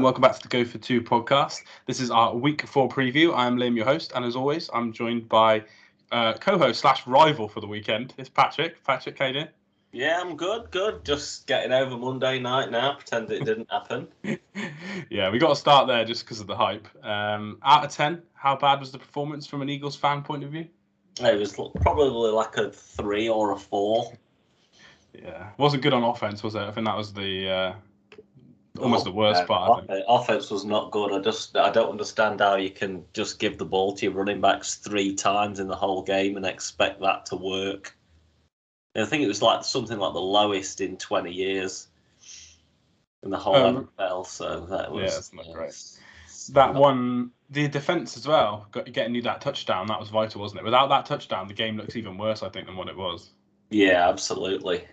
and welcome back to the Go for Two podcast. This is our week four preview. I'm Liam, your host, and as always, I'm joined by uh, co-host slash rival for the weekend. It's Patrick. Patrick, how you doing? Yeah, I'm good, good. Just getting over Monday night now, pretend it didn't happen. yeah, we got to start there just because of the hype. Um, out of 10, how bad was the performance from an Eagles fan point of view? It was probably like a three or a four. Yeah, wasn't good on offense, was it? I think that was the uh, almost the worst part. Offense was not good. I just I don't understand how you can just give the ball to your running backs three times in the whole game and expect that to work. I think it was like something like the lowest in 20 years in the whole um, NFL. So that was yeah, that's not great. That not, one, the defense as well, getting you that touchdown, that was vital, wasn't it? Without that touchdown, the game looks even worse, I think, than what it was. Yeah, absolutely.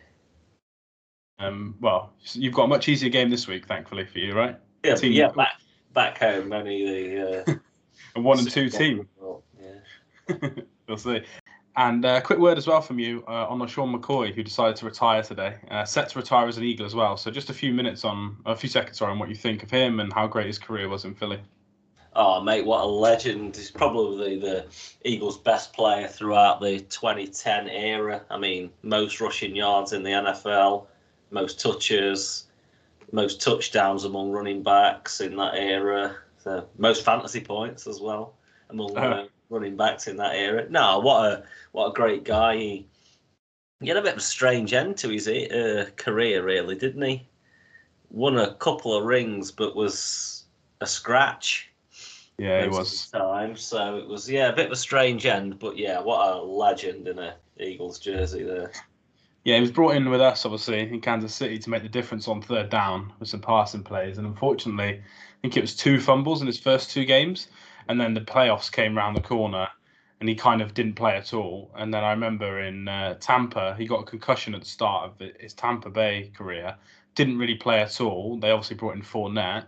Um, well, you've got a much easier game this week, thankfully for you, right? Yeah, team, yeah. Back back home, only the uh, a one and two team. Yeah, we'll see. And a uh, quick word as well from you uh, on Sean McCoy, who decided to retire today, uh, set to retire as an Eagle as well. So just a few minutes on, a few seconds, sorry, on what you think of him and how great his career was in Philly. Oh, mate, what a legend. He's probably the Eagles' best player throughout the 2010 era. I mean, most rushing yards in the NFL, most touches, most touchdowns among running backs in that era, so most fantasy points as well among uh, running backs in that era. No, what a what a great guy. He, he had a bit of a strange end to his uh, career, really, didn't he? Won a couple of rings, but was a scratch. Yeah, it was. Time, so it was yeah a bit of a strange end, but yeah, what a legend in a Eagles jersey there. Yeah, he was brought in with us, obviously, in Kansas City to make the difference on third down with some passing plays. And unfortunately, I think it was two fumbles in his first two games. And then the playoffs came around the corner and he kind of didn't play at all. And then I remember in uh, Tampa, he got a concussion at the start of his Tampa Bay career, didn't really play at all. They obviously brought in Fournette.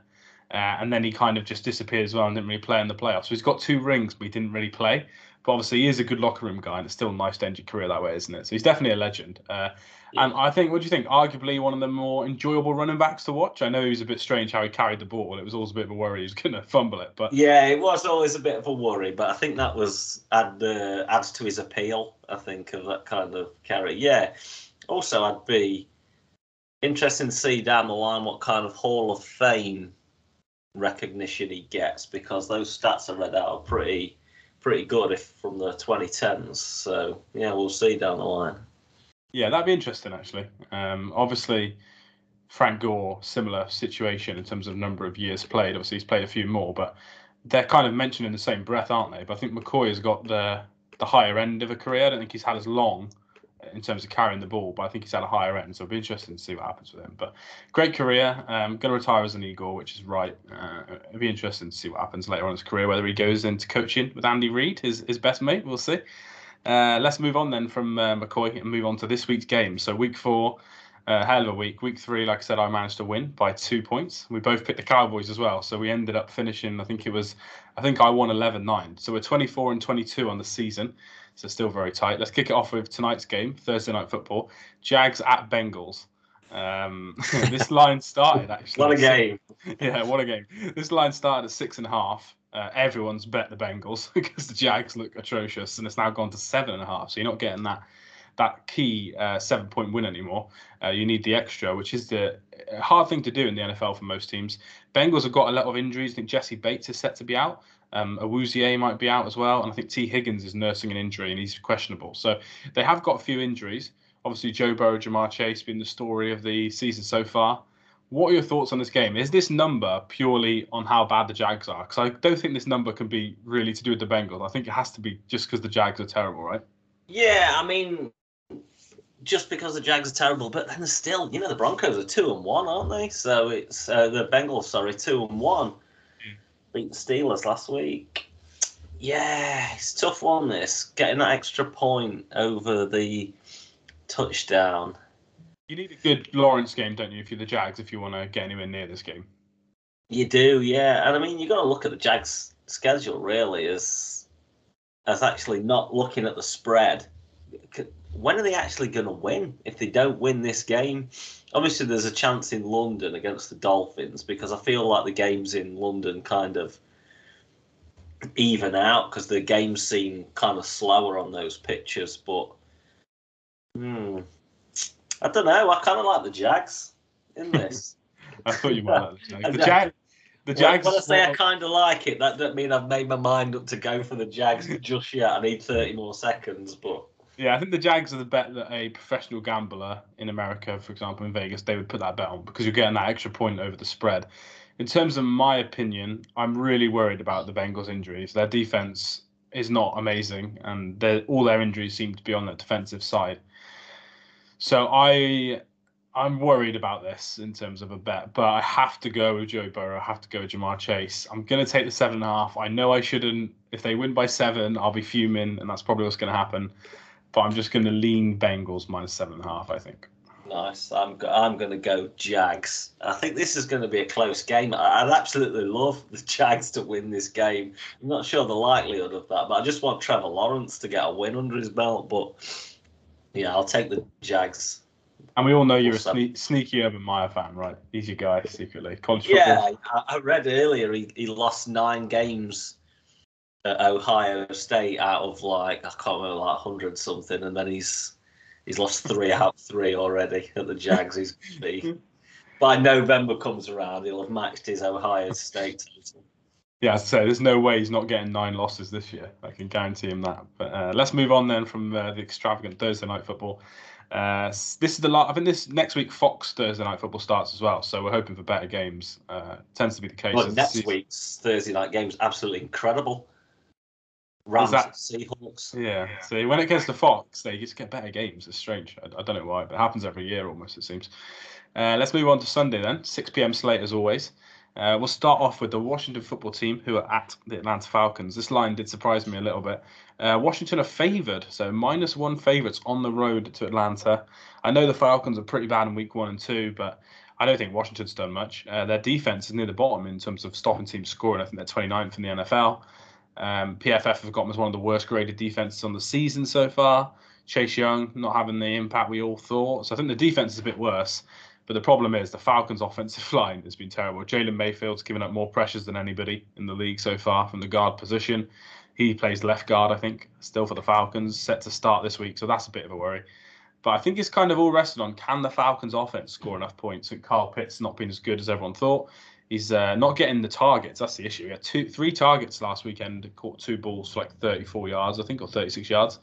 Uh, and then he kind of just disappeared as well and didn't really play in the playoffs. So he's got two rings, but he didn't really play. But obviously, he is a good locker room guy, and it's still nice to end your career that way, isn't it? So he's definitely a legend. Uh, yeah. And I think, what do you think? Arguably one of the more enjoyable running backs to watch. I know he was a bit strange how he carried the ball. It was always a bit of a worry he was going to fumble it. But yeah, it was always a bit of a worry. But I think that was add uh, adds to his appeal. I think of that kind of carry. Yeah. Also, I'd be interesting to see down the line what kind of Hall of Fame recognition he gets because those stats I read out are pretty pretty good if from the 2010s. So yeah, we'll see down the line. Yeah, that'd be interesting actually. Um, obviously, Frank Gore, similar situation in terms of number of years played. Obviously, he's played a few more, but they're kind of mentioned in the same breath, aren't they? But I think McCoy has got the the higher end of a career. I don't think he's had as long in terms of carrying the ball, but I think he's had a higher end. So it'll be interesting to see what happens with him. But great career. Um, going to retire as an Eagle, which is right. Uh, it'll be interesting to see what happens later on in his career, whether he goes into coaching with Andy Reid, his, his best mate. We'll see. Uh, let's move on then from uh, McCoy and move on to this week's game. So week four, uh, hell of a week. Week three, like I said, I managed to win by two points. We both picked the Cowboys as well. So we ended up finishing, I think it was, I think I won 11 9. So we're 24 and 22 on the season. So still very tight. Let's kick it off with tonight's game, Thursday night football. Jags at Bengals. Um, this line started actually. what a game! Yeah, what a game. This line started at six and a half. Uh, everyone's bet the Bengals because the Jags look atrocious, and it's now gone to seven and a half. So you're not getting that that key uh, seven point win anymore. Uh, you need the extra, which is the hard thing to do in the NFL for most teams. Bengals have got a lot of injuries. I think Jessie Bates is set to be out. Um, Awuzie might be out as well, and I think Tee Higgins is nursing an injury and he's questionable. So they have got a few injuries. Obviously, Joe Burrow, Ja'Marr Chase being the story of the season so far. What are your thoughts on this game? Is this number purely on how bad the Jags are? Because I don't think this number can be really to do with the Bengals. I think it has to be just because the Jags are terrible, right? Yeah, I mean, just because the Jags are terrible, but then still, you know, the Broncos are two and one, aren't they? So it's uh, the Bengals, sorry, two and one. Beat the Steelers last week. Yeah, it's tough one. This getting that extra point over the touchdown. You need a good Lawrence game, don't you, if you're the Jags, if you want to get anywhere near this game? You do, yeah. And I mean, you've got to look at the Jags' schedule really as as actually not looking at the spread. When are they actually going to win? If they don't win this game, obviously there's a chance in London against the Dolphins because I feel like the games in London kind of even out because the games seem kind of slower on those pitches. But hmm, I don't know. I kind of like the Jags in this. I thought you might like the Jags. The, Jag, the Jags. When I say I kind of like it, that doesn't mean I've made my mind up to go for the Jags just yet. I need 30 more seconds, but. Yeah, I think the Jags are the bet that a professional gambler in America, for example, in Vegas, they would put that bet on because you're getting that extra point over the spread. In terms of my opinion, I'm really worried about the Bengals' injuries. Their defense is not amazing, and all their injuries seem to be on the defensive side. So I I'm worried about this in terms of a bet, but I have to go with Joe Burrow. I have to go with Ja'Marr Chase. I'm going to take the seven and a half. I know I shouldn't. If they win by seven, I'll be fuming, and that's probably what's going to happen but I'm just going to lean Bengals minus seven and a half. I think. Nice. I'm I'm going to go Jags. I think this is going to be a close game. I'd absolutely love the Jags to win this game. I'm not sure the likelihood of that, but I just want Trevor Lawrence to get a win under his belt. But yeah, I'll take the Jags. And we all know you're a sne- sneaky Urban Meyer fan, right? He's your guy secretly. College yeah, football. I read earlier he, he lost nine games at Ohio State out of like I can't remember like hundred something, and then he's he's lost three out of three already at the Jags. He's be by November comes around, he'll have matched his Ohio State total. Yeah, as I say, there's no way he's not getting nine losses this year. I can guarantee him that. But uh, let's move on then from uh, the extravagant Thursday night football. Uh, this is the last. I think this next week Fox Thursday night football starts as well, so we're hoping for better games. Uh, tends to be the case. Well, next week's Thursday night games absolutely incredible. Rams that, Seahawks. Yeah. See, when it gets to Fox, they just get better games. It's strange. I, I don't know why, but it happens every year almost. It seems. Uh, let's move on to Sunday then. 6 p.m. slate as always. Uh, we'll start off with the Washington football team, who are at the Atlanta Falcons. This line did surprise me a little bit. Uh, Washington are favoured, so minus one favourites on the road to Atlanta. I know the Falcons are pretty bad in week one and two, but I don't think Washington's done much. Uh, their defense is near the bottom in terms of stopping teams scoring. I think they're 29th in the NFL. Um, PFF have got them as one of the worst graded defenses on the season so far. Chase Young not having the impact we all thought. So I think the defense is a bit worse. But the problem is the Falcons' offensive line has been terrible. Jalen Mayfield's given up more pressures than anybody in the league so far from the guard position. He plays left guard, I think, still for the Falcons, set to start this week. So that's a bit of a worry. But I think it's kind of all rested on can the Falcons' offense score enough points? And Kyle Pitts not been as good as everyone thought. He's uh, not getting the targets. That's the issue. He had two, three targets last weekend. Caught two balls for like 34 yards, I think, or 36 yards.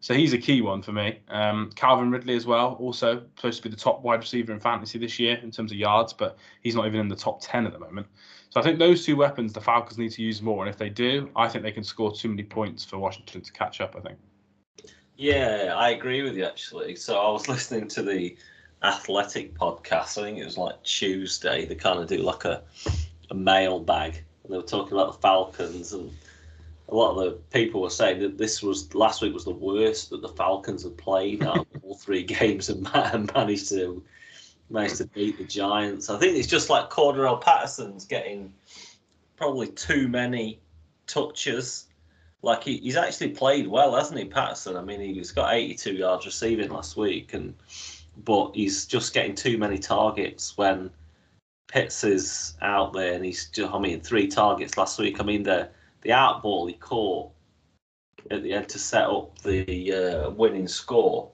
So he's a key one for me. Um, Calvin Ridley as well, also supposed to be the top wide receiver in fantasy this year in terms of yards, but he's not even in the top 10 at the moment. So I think those two weapons the Falcons need to use more, and if they do, I think they can score too many points for Washington to catch up. I think. Yeah, I agree with you actually. So I was listening to the athletic podcast. I think it was like Tuesday. They kind of do like a a mailbag. And they were talking about the Falcons, and a lot of the people were saying that this was last week was the worst that the Falcons had played out all three games and managed to managed to beat the Giants. I think it's just like Cordarrelle Patterson's getting probably too many touches. Like he, he's actually played well, hasn't he, Patterson? I mean, he's got 82 yards receiving last week, and but he's just getting too many targets when Pitts is out there, and he's just, I mean, three targets last week. I mean, the the out ball he caught at the end to set up the uh, winning score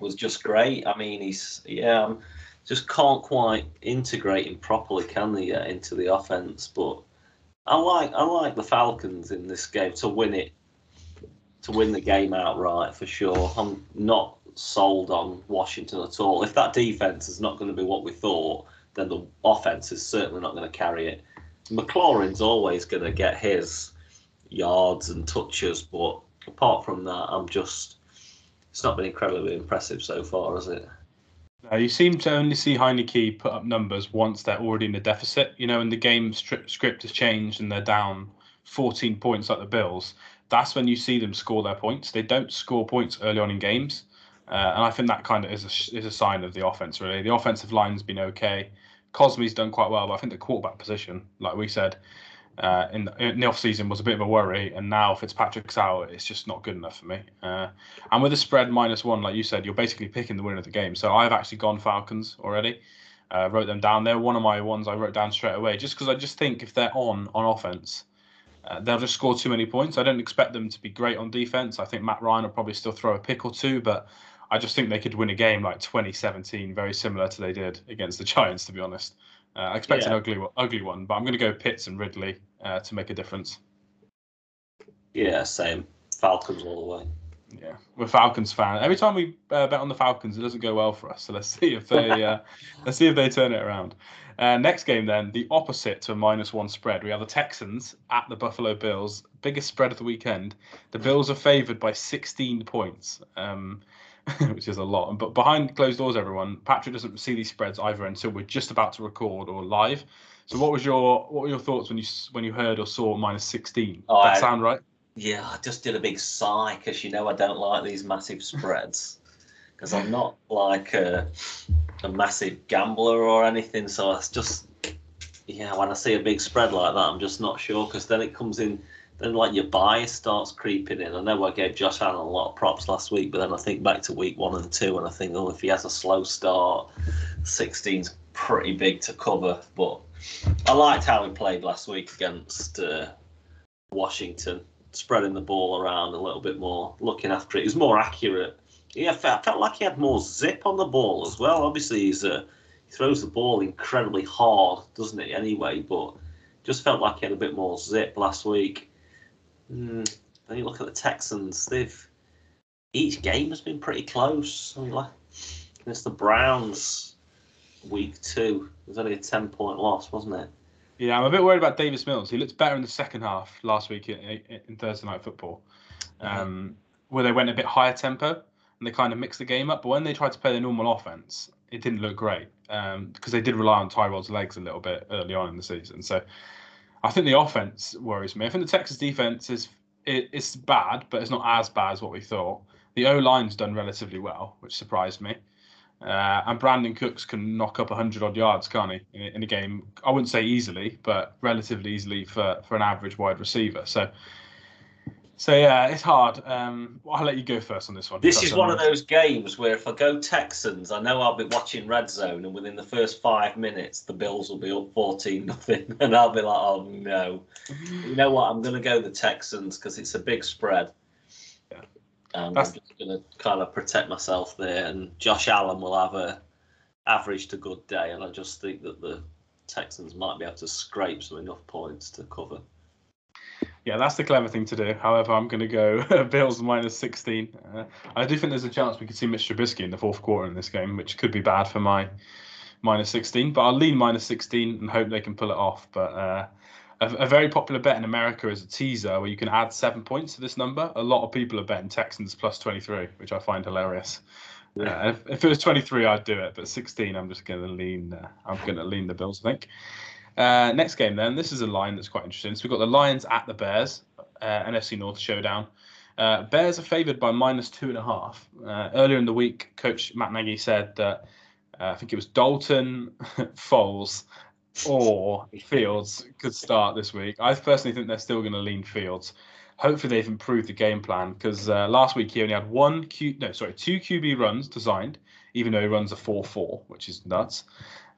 was just great. I mean, he's yeah, um, just can't quite integrate him properly, can they, uh, into the offense? But I like I like the Falcons in this game to win it, to win the game outright for sure. I'm not sold on Washington at all. If that defense is not going to be what we thought, then the offense is certainly not going to carry it. McLaurin's always going to get his yards and touches, but apart from that, I'm just. It's not been incredibly impressive so far, has it? No, you seem to only see Heinicke put up numbers once they're already in a deficit. You know, when the game script has changed and they're down 14 points like the Bills, that's when you see them score their points. They don't score points early on in games. Uh, and I think that kind of is a, is a sign of the offense, really. The offensive line's been okay. Cosmi's done quite well, but I think the quarterback position, like we said, uh, in, the, in the off season was a bit of a worry, and now Fitzpatrick's out, it's just not good enough for me. Uh, and with a spread minus one, like you said, you're basically picking the winner of the game. So I've actually gone Falcons already. Uh, wrote them down. They're one of my ones I wrote down straight away, just because I just think if they're on on offense, uh, they'll just score too many points. I don't expect them to be great on defense. I think Matt Ryan will probably still throw a pick or two, but I just think they could win a game like 2017, very similar to they did against the Giants, to be honest. Uh, I expect yeah. an ugly, ugly one, but I'm going to go Pitts and Ridley uh, to make a difference. Yeah, same. Falcons all the way. Yeah, we're Falcons fan. Every time we uh, bet on the Falcons, it doesn't go well for us. So let's see if they uh, let's see if they turn it around. Uh, next game, then the opposite to a minus one spread. We have the Texans at the Buffalo Bills. Biggest spread of the weekend. The Bills are favoured by 16 points. Um, which is a lot. But behind closed doors, everyone, Patrick doesn't see these spreads either until we're just about to record or live. So, what was your what were your thoughts when you when you heard or saw minus sixteen? Oh, that I, sound right? Yeah, I just did a big sigh because you know I don't like these massive spreads because I'm not like a, a massive gambler or anything. So it's just yeah, when I see a big spread like that, I'm just not sure because then it comes in then like your bias starts creeping in. I know I gave Josh Allen a lot of props last week, but then I think back to week one and two, and I think, oh, if he has a slow start, 16's pretty big to cover. But I liked how he played last week against uh, Washington, spreading the ball around a little bit more, looking after it. He was more accurate. Yeah, I felt, like he had more zip on the ball as well. Obviously, he's uh, he throws the ball incredibly hard, doesn't he? Anyway, but just felt like he had a bit more zip last week. Mm, then you look at the Texans; they've each game has been pretty close. I mean, like against the Browns, week two, it was only a ten point loss, wasn't it? Yeah, I'm a bit worried about Davis Mills. He looked better in the second half last week in, in Thursday Night Football, um, where they went a bit higher tempo and they kind of mixed the game up. But when they tried to play the normal offense, it didn't look great um, because they did rely on Tyrod's legs a little bit early on in the season. So I think the offense worries me. I think the Texas defense is it, it's bad, but it's not as bad as what we thought. The O line's done relatively well, which surprised me. Uh, and Brandin Cooks can knock up 100 odd yards, can't he, in, in, a game? I wouldn't say easily, but relatively easily for, for an average wide receiver. So so yeah, it's hard. Um, I'll let you go first on this one. This is one of those games where if I go Texans, I know I'll be watching Red Zone, and within the first five minutes, the Bills will be up fourteen nothing, and I'll be like, oh no. you know what? I'm going to go the Texans because it's a big spread. Yeah. And That's... I'm just going to kind of protect myself there, and Josh Allen will have a average to good day, and I just think that the Texans might be able to scrape some enough points to cover. Yeah, that's the clever thing to do. However, I'm going to go Bills minus 16. Uh, I do think there's a chance we could see Mitch Trubisky in the fourth quarter in this game, which could be bad for my minus 16. But I'll lean minus 16 and hope they can pull it off. But uh, a, a, very popular bet in America is a teaser where you can add seven points to this number. A lot of people are betting Texans plus 23, which I find hilarious. Yeah. Uh, if, if, it was 23, I'd do it, but 16, I'm just going to lean. Uh, I'm going to lean the Bills, I think. Uh, next game, then. This is a line that's quite interesting. So we've got the Lions at the Bears, uh, NFC North showdown. Uh, Bears are favoured by minus two and a half. Uh, earlier in the week, Coach Matt Nagy said that uh, I think it was Dalton, Foles, or Fields could start this week. I personally think they're still going to lean Fields. Hopefully, they've improved the game plan because uh, last week he only had one Q, no, sorry, two QB runs designed, even though he runs a four-four, which is nuts.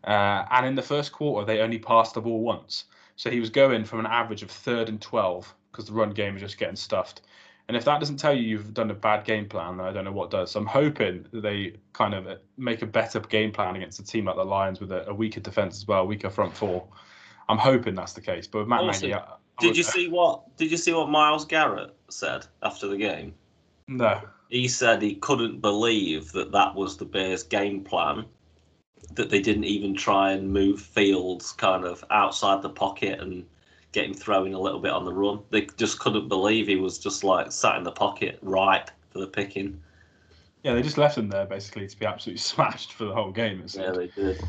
Uh, and in the first quarter, they only passed the ball once. So he was going from an average of third and 12 because the run game was just getting stuffed. And if that doesn't tell you you've done a bad game plan, then I don't know what does. So I'm hoping that they kind of make a better game plan against a team like the Lions with a, a weaker defense as well, weaker front four. I'm hoping that's the case. But with Matt awesome. Nagy, I, did you see what? Did you see what Myles Garrett said after the game? No. He said he couldn't believe that that was the Bears' game plan that they didn't even try and move Fields kind of outside the pocket and get him throwing a little bit on the run. They just couldn't believe he was just like sat in the pocket, ripe for the picking. Yeah, they just left him there basically to be absolutely smashed for the whole game. Yeah, they did.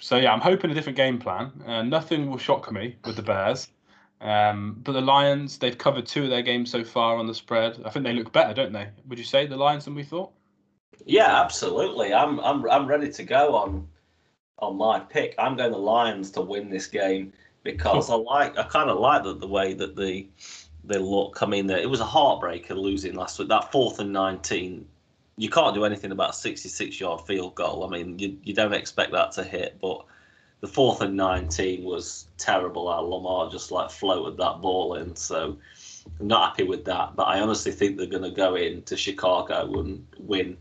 So yeah, I'm hoping a different game plan. Uh, nothing will shock me with the Bears. Um, but the Lions, they've covered two of their games so far on the spread. I think they look better, don't they? Would you say the Lions than we thought? Yeah, absolutely. I'm I'm I'm ready to go on on my pick. I'm going the Lions to win this game. because I like I kind of like the, the way that the they look. I mean, it was a heartbreaker losing last week. That fourth and nineteen, you can't do anything about a sixty-six yard field goal. I mean, you you don't expect that to hit, but the fourth and nineteen was terrible. How Lamar just like floated that ball in. So I'm not happy with that. But I honestly think they're going to go into Chicago and win.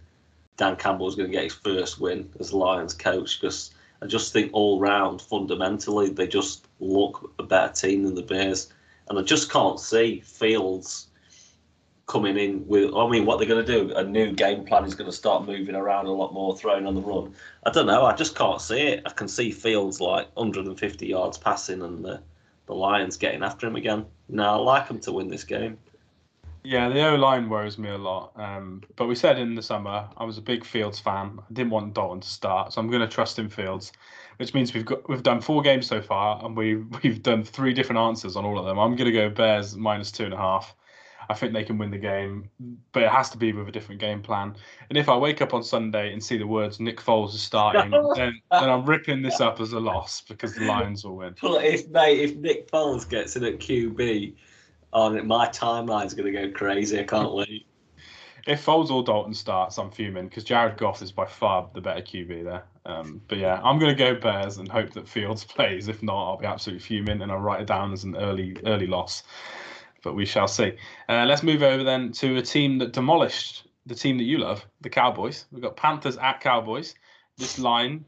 Dan Campbell's going to get his first win as Lions coach because I just think all round, fundamentally, they just look a better team than the Bears. And I just can't see Fields coming in with. I mean, what they're going to do? A new game plan is going to start moving around a lot more, throwing on the run. I don't know. I just can't see it. I can see Fields like 150 yards passing and the, the Lions getting after him again. No, I like them to win this game. Yeah, the O line worries me a lot. Um, but we said in the summer I was a big Fields fan. I didn't want Dalton to start, so I'm going to trust in Fields, which means we've got we've done four games so far, and we we've done three different answers on all of them. I'm going to go Bears minus two and a half. I think they can win the game, but it has to be with a different game plan. And if I wake up on Sunday and see the words Nick Foles is starting, then, then I'm ripping this up as a loss because the Lions will win. Well, if mate, if Nick Foles gets in at QB, on my timeline's going to go crazy. I can't wait. If Foles or Dalton starts, I'm fuming because Jared Goff is by far the better QB there. Um, but yeah, I'm going to go Bears and hope that Fields plays. If not, I'll be absolutely fuming and I'll write it down as an early early loss. But we shall see. Uh, let's move over then to a team that demolished the team that you love, the Cowboys. We've got Panthers at Cowboys. This line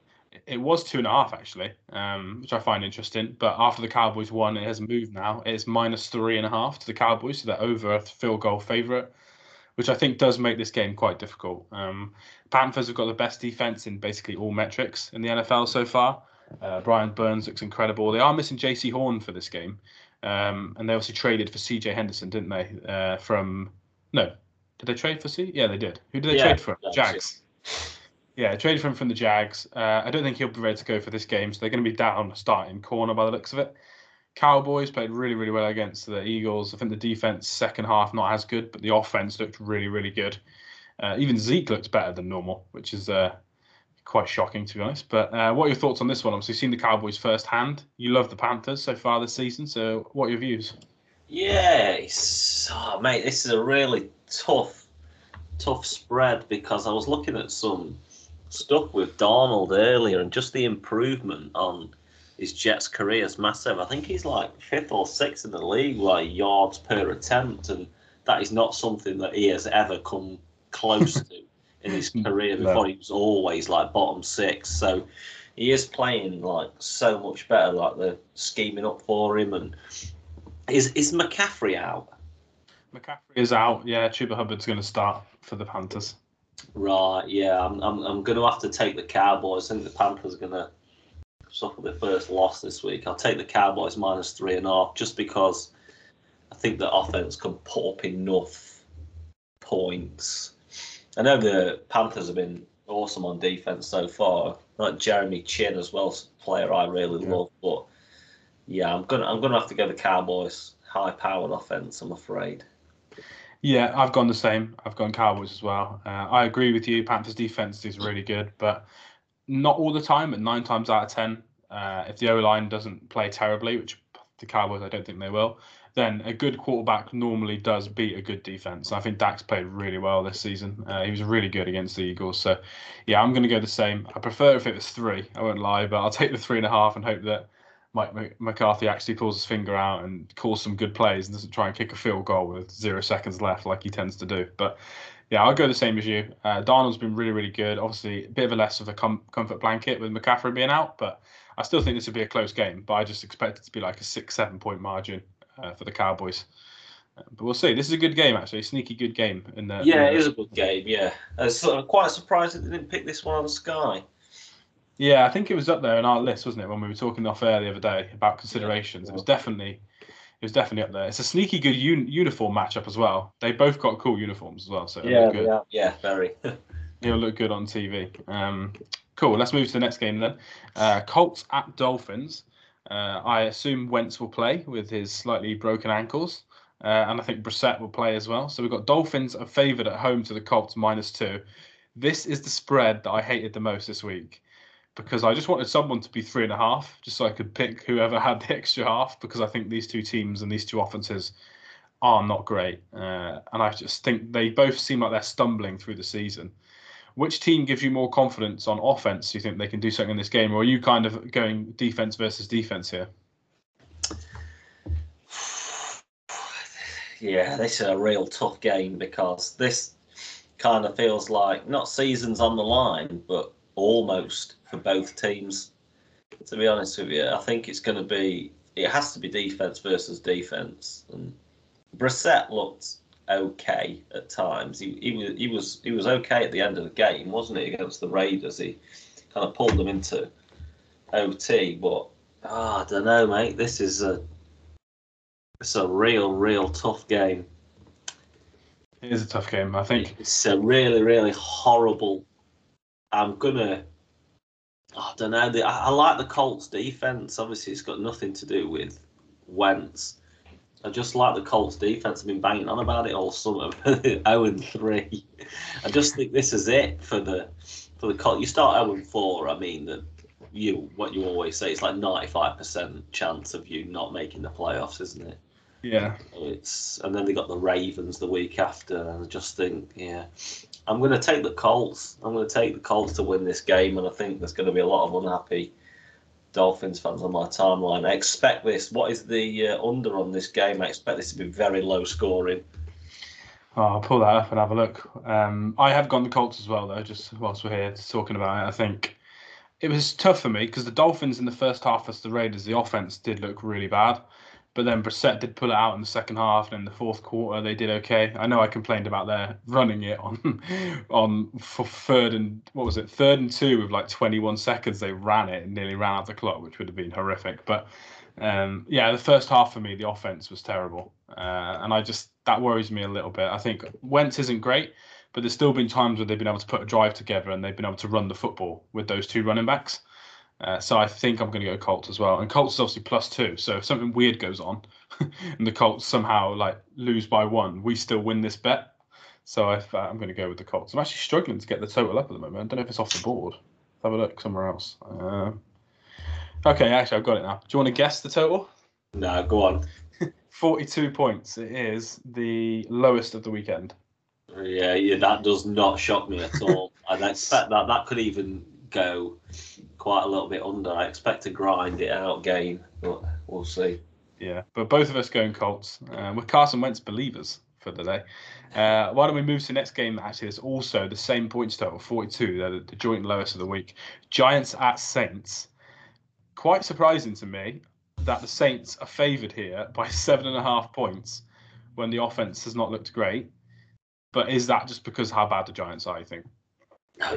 it was two and a half actually, um, which I find interesting. But after the Cowboys won, it has moved now. It's minus three and a half to the Cowboys, so they're over a field goal favourite, which I think does make this game quite difficult. Um, Panthers have got the best defense in basically all metrics in the NFL so far. Uh, Brian Burns looks incredible. They are missing Jaycee Horn for this game, um, and they obviously traded for C.J. Henderson, didn't they? Uh, from no, did they trade for C? Yeah, they did. Who did they yeah, trade for? Jags. Yeah, traded from from the Jags. Uh, I don't think he'll be ready to go for this game, so they're going to be down starting corner by the looks of it. Cowboys played really, really well against the Eagles. I think the defense second half not as good, but the offense looked really, really good. Uh, even Zeke looked better than normal, which is uh, quite shocking to be honest. But uh, what are your thoughts on this one? Obviously, seen the Cowboys firsthand. You love the Panthers so far this season. So, what are your views? Yeah, oh, mate, this is a really tough, tough spread because I was looking at some stuck with Darnold earlier, and just the improvement on his Jets career is massive. I think he's like fifth or sixth in the league, like yards per attempt, and that is not something that he has ever come close to in his hmm. career before. No. He was always like bottom six, so he is playing like so much better. Like they're scheming up for him, and is is McCaffrey out? McCaffrey is out. Yeah, Chuba Hubbard's going to start for the Panthers. Right, yeah, I'm, I'm, I'm going to have to take the Cowboys. I think the Panthers are going to suffer their first loss this week. I'll take the Cowboys minus three and a half just because I think the offense can put up enough points. I know the Panthers have been awesome on defense so far. Like Jeremy Chinn as well, player I really yeah. love. But yeah, I'm gonna I'm gonna have to go the Cowboys. High powered offense, I'm afraid. Yeah, I've gone the same. I've gone Cowboys as well. Uh, I agree with you. Panthers defense is really good, but not all the time. But nine times out of ten, uh, if the O line doesn't play terribly, which the Cowboys I don't think they will, then a good quarterback normally does beat a good defense. I think Dak's played really well this season. Uh, he was really good against the Eagles. So, yeah, I'm going to go the same. I prefer if it was three. I won't lie, but I'll take the three and a half and hope that Mike McCarthy actually pulls his finger out and calls some good plays and doesn't try and kick a field goal with zero seconds left like he tends to do. But yeah, I'll go the same as you. Uh, Darnold's been really, really good. Obviously, a bit of a less of a com- comfort blanket with McCaffrey being out, but I still think this would be a close game. But I just expect it to be like a six, seven point margin uh, for the Cowboys. Uh, but we'll see. This is a good game, actually. Sneaky good game. In the, yeah, in the... it is a good game. Yeah, I'm quite surprised that they didn't pick this one on the Sky. Yeah, I think it was up there in our list, wasn't it, when we were talking off air the other day about considerations? It was definitely, it was definitely up there. It's a sneaky good un- uniform matchup as well. They both got cool uniforms as well, so yeah, yeah, yeah, very. It'll look good on TV. Um, cool. Let's move to the next game then. Uh, Colts at Dolphins. Uh, I assume Wentz will play with his slightly broken ankles, uh, and I think Brissett will play as well. So we've got Dolphins are favoured at home to the Colts minus two. This is the spread that I hated the most this week because I just wanted someone to be three and a half, just so I could pick whoever had the extra half, because I think these two teams and these two offenses are not great. Uh, and I just think they both seem like they're stumbling through the season. Which team gives you more confidence on offense? Do you think they can do something in this game, or are you kind of going defense versus defense here? Yeah, this is a real tough game because this kind of feels like not seasons on the line, but almost for both teams. To be honest with you, I think it's going to be it has to be defense versus defense. And Brissett looked okay at times. He, he was he was he was okay at the end of the game, wasn't he, against the Raiders? He kind of pulled them into OT, but oh, I don't know, mate. This is a it's a real, real tough game. It is a tough game. I think it's a really, really horrible. I'm gonna. I don't know. The, I, I like the Colts defense. Obviously, it's got nothing to do with Wentz. I just like the Colts defense. I've been banging on about it all summer. 0 and 3. I just think this is it for the for the Colts. You start 0 and 4. I mean, the, you what you always say. It's like 95% chance of you not making the playoffs, isn't it? Yeah. It's and then they got the Ravens the week after, and I just think, yeah, I'm going to take the Colts. I'm going to take the Colts to win this game, and I think there's going to be a lot of unhappy Dolphins fans on my timeline. I expect this. What is the uh, under on this game? I expect this to be very low scoring. Oh, I'll pull that up and have a look. Um, I have gone the Colts as well, though. Just whilst we're here talking about it, I think it was tough for me because the Dolphins in the first half versus the Raiders, the offense did look really bad. But then Brissett did pull it out in the second half, and in the fourth quarter they did okay. I know I complained about their running it on on for third and what was it, third and two with like 21 seconds. They ran it and nearly ran out the clock, which would have been horrific. But um, yeah, the first half for me, the offense was terrible, uh, and I just that worries me a little bit. I think Wentz isn't great, but there's still been times where they've been able to put a drive together and they've been able to run the football with those two running backs. Uh, so I think I'm going to go Colts as well. And Colts is obviously plus two. So if something weird goes on and the Colts somehow like lose by one, we still win this bet. So uh, I'm going to go with the Colts. I'm actually struggling to get the total up at the moment. I don't know if it's off the board. Let's have a look somewhere else. Uh, okay, actually, I've got it now. Do you want to guess the total? No, go on. 42 points. It is the lowest of the weekend. Yeah, yeah, that does not shock me at all. I'd expect that that could even go quite a little bit under. I expect to grind it out game, but we'll see. Yeah, but both of us going Colts. Uh, with Carson Wentz believers for the day. Uh, why don't we move to the next game? Actually, it's also the same points total, 42. They're the joint lowest of the week. Giants at Saints. Quite surprising to me that the Saints are favoured here by seven and a half points when the offense has not looked great. But is that just because how bad the Giants are? I think.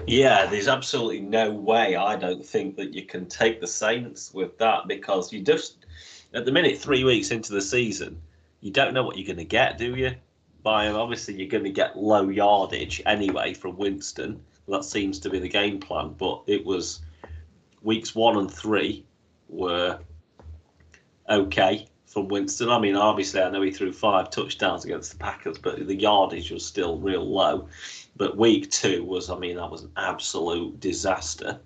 Yeah, there's absolutely no way I don't think that you can take the Saints with that because you just at the minute three weeks into the season, you don't know what you're going to get, do you? By obviously you're going to get low yardage anyway from Winston. That seems to be the game plan, but it was weeks one and three were okay from Winston. I mean, obviously I know he threw five touchdowns against the Packers, but the yardage was still real low. But week two was, I mean, that was an absolute disaster.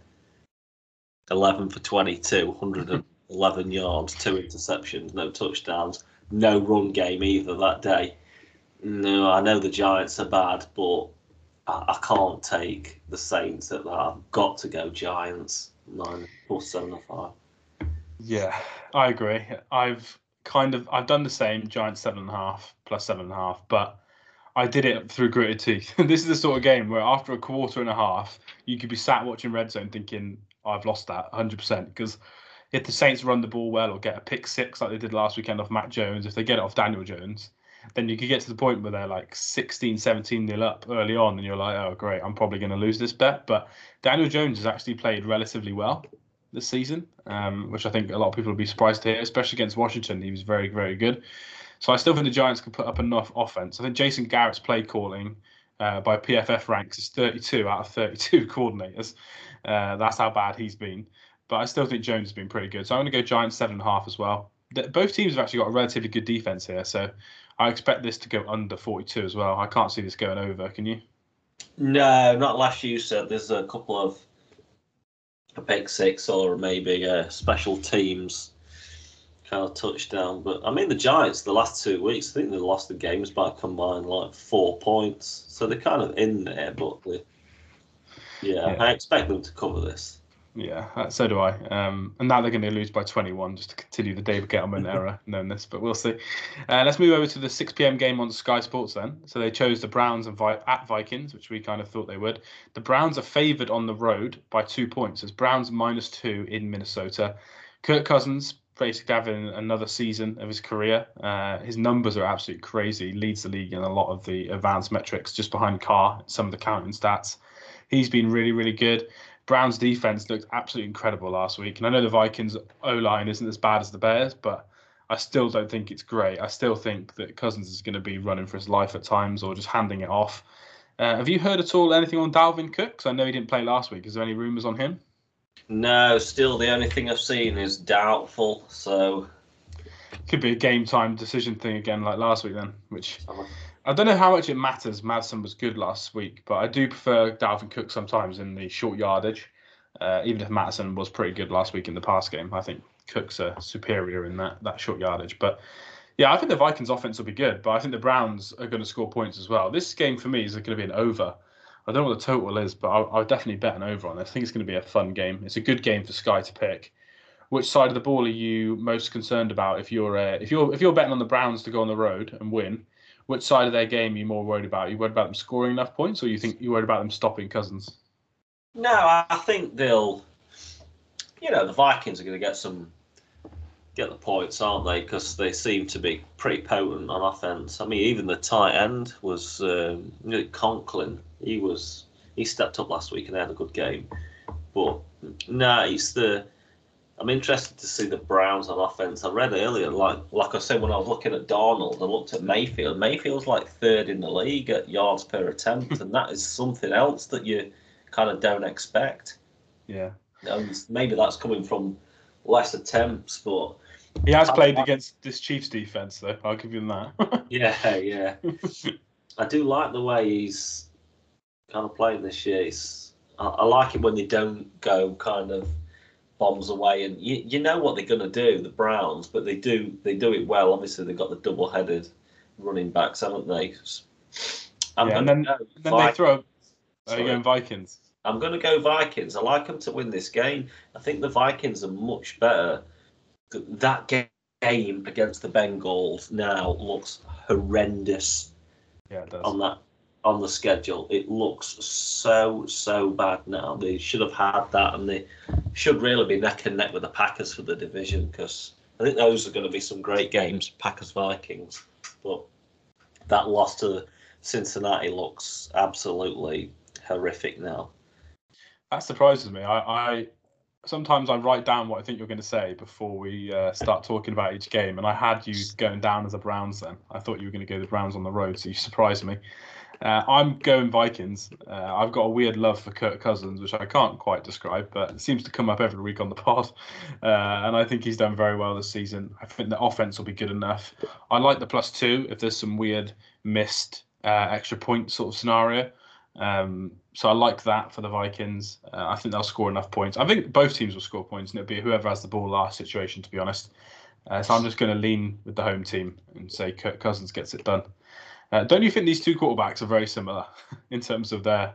11 for 22, 111 yards, two interceptions, no touchdowns, no run game either that day. No, I know the Giants are bad, but I, I can't take the Saints at that. I've got to go Giants, nine plus seven or five. Yeah, I agree. I've kind of I've done the same giant seven and a half plus seven and a half, but I did it through gritted teeth. this is the sort of game where after a quarter and a half, you could be sat watching Red Zone thinking, I've lost that 100%. Because if the Saints run the ball well or get a pick six like they did last weekend off Mac Jones, if they get it off Daniel Jones, then you could get to the point where they're like 16, 17 nil up early on, and you're like, oh, great, I'm probably going to lose this bet. But Daniel Jones has actually played relatively well this season, um, which I think a lot of people would be surprised to hear, especially against Washington. He was very, very good. So I still think the Giants can put up enough offense. I think Jason Garrett's play calling uh, by PFF ranks is 32 out of 32 coordinators. Uh, that's how bad he's been. But I still think Jones has been pretty good. So I'm going to go Giants seven and a half as well. Both teams have actually got a relatively good defense here, so I expect this to go under 42 as well. I can't see this going over. Can you? No, not last year. said. There's a couple of a pick six or maybe a special teams kind of touchdown. But I mean, the Giants, the last two weeks, I think they lost the games by combined like four points. So they're kind of in there, but they, yeah, yeah, I expect them to cover this. Yeah, uh, so do I. Um, and now they're going to lose by 21 just to continue the David Gettleman era known this, but we'll see. Uh, let's move over to the 6 p.m. game on Sky Sports then. So they chose the Browns and Vi- at Vikings, which we kind of thought they would. The Browns are favoured on the road by two points. It's Browns minus two in Minnesota. Kirk Cousins basically having another season of his career. Uh, his numbers are absolutely crazy. Leads the league in a lot of the advanced metrics, just behind Carr, some of the counting stats. He's been really, really good. Brown's defense looked absolutely incredible last week. And I know the Vikings O line isn't as bad as the Bears, but I still don't think it's great. I still think that Cousins is going to be running for his life at times or just handing it off. Uh, have you heard at all anything on Dalvin Cook? Because I know he didn't play last week. Is there any rumours on him? No, still the only thing I've seen is doubtful. So could be a game time decision thing again, like last week. Then, which I don't know how much it matters. Mattison was good last week, but I do prefer Dalvin Cook sometimes in the short yardage. Uh, even if Mattison was pretty good last week in the pass game, I think Cook's a superior in that that short yardage. But yeah, I think the Vikings offense will be good, but I think the Browns are going to score points as well. This game for me is going to be an over. I don't know what the total is, but I'll, definitely bet an over on this. I think it's going to be a fun game. It's a good game for Sky to pick. Which side of the ball are you most concerned about if you're uh, if you're if you're betting on the Browns to go on the road and win? Which side of their game are you more worried about? Are you worried about them scoring enough points, or you think you're worried about them stopping Cousins? No, I think they'll. You know, the Vikings are going to get some get the points, aren't they? Because they seem to be pretty potent on offense. I mean, even the tight end was um, Conklin. He was he stepped up last week and had a good game. But no, it's the I'm interested to see the Browns on offense. I read earlier, like like I said when I was looking at Darnold, I looked at Mayfield. Mayfield's like third in the league at yards per attempt, and that is something else that you kind of don't expect. Yeah, and maybe that's coming from less attempts, but he has played against this Chiefs defense, though. I'll give him that. yeah, yeah. I do like the way he's kind of playing this year. He's, I, I like it when they don't go kind of bombs away, and you, you know what they're going to do, the Browns, but they do they do it well. Obviously, they've got the double-headed running backs, haven't they? I'm yeah, and then, then they throw. Are you going Vikings? I'm going to go Vikings. I like them to win this game. I think the Vikings are much better. That game against the Bengals now looks horrendous. Yeah, it does. On that on the schedule. It looks so so bad now. They should have had that, and they should really be neck and neck with the Packers for the division because I think those are going to be some great games, Packers Vikings. But that loss to Cincinnati looks absolutely horrific now. That surprises me. I, I sometimes I write down what I think you're going to say before we uh, start talking about each game, and I had you going down as a Browns. Then I thought you were going to go the Browns on the road, so you surprised me. Uh, I'm going Vikings. Uh, I've got a weird love for Kirk Cousins, which I can't quite describe, but it seems to come up every week on the pod. Uh, and I think he's done very well this season. I think the offense will be good enough. I like the plus two if there's some weird missed uh, extra point sort of scenario. Um, so I like that for the Vikings. Uh, I think they'll score enough points. I think both teams will score points, and it'll be whoever has the ball last situation, to be honest. Uh, so I'm just going to lean with the home team and say Kirk Cousins gets it done. Uh, don't you think these two quarterbacks are very similar in terms of their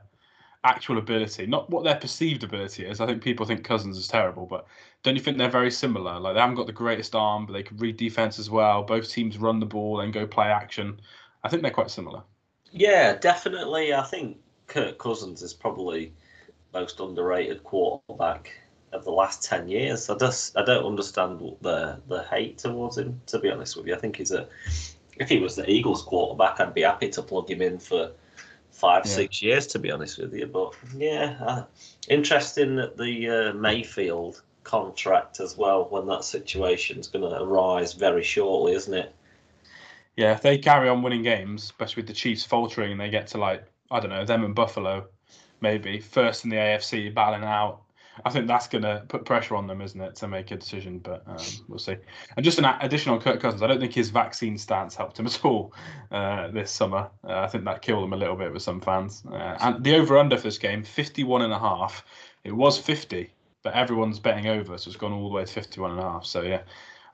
actual ability, not what their perceived ability is? I think people think Cousins is terrible, but don't you think they're very similar? Like they haven't got the greatest arm, but they can read defense as well. Both teams run the ball and go play action. I think they're quite similar. Yeah, definitely. I think Kirk Cousins is probably most underrated quarterback of the last ten years. I just I don't understand the the hate towards him. To be honest with you, I think he's a if he was the Eagles quarterback, I'd be happy to plug him in for five, yeah. six years, to be honest with you. But yeah, uh, interesting that the uh, Mayfield contract as well, when that situation's going to arise very shortly, isn't it? Yeah, if they carry on winning games, especially with the Chiefs faltering and they get to like, I don't know, them and Buffalo, maybe first in the AFC battling out I think that's going to put pressure on them, isn't it, to make a decision? But um, we'll see. And just an additional Kirk Cousins, I don't think his vaccine stance helped him at all uh, this summer. Uh, I think that killed him a little bit with some fans. Uh, and the over under for this game, 51 and a half. It was 50 but everyone's betting over, so it's gone all the way to 51 and a half. So yeah,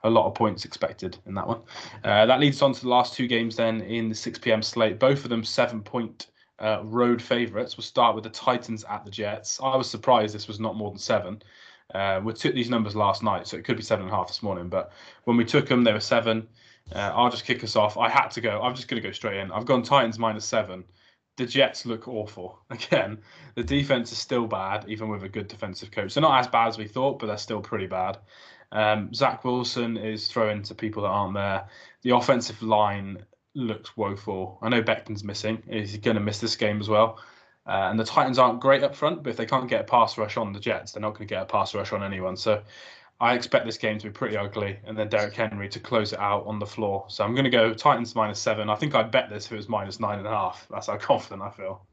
a lot of points expected in that one. Uh, that leads on to the last two games then in the 6 p.m. slate. Both of them seven point uh, road favourites. We'll start with the Titans at the Jets. I was surprised this was not more than seven. Uh, we took these numbers last night, so it could be seven and a half this morning. But when we took them, they were seven. Uh, I'll just kick us off. I had to go. I'm just going to go straight in. I've gone Titans minus seven. The Jets look awful again. The defense is still bad, even with a good defensive coach. They're not as bad as we thought, but they're still pretty bad. Um, Zach Wilson is throwing to people that aren't there. The offensive line looks woeful. I know Becton's missing. He's going to miss this game as well. Uh, and the Titans aren't great up front, but if they can't get a pass rush on the Jets, they're not going to get a pass rush on anyone. So I expect this game to be pretty ugly, and then Derrick Henry to close it out on the floor. So I'm going to go Titans minus seven. I think I'd bet this if it was minus nine and a half. That's how confident I feel.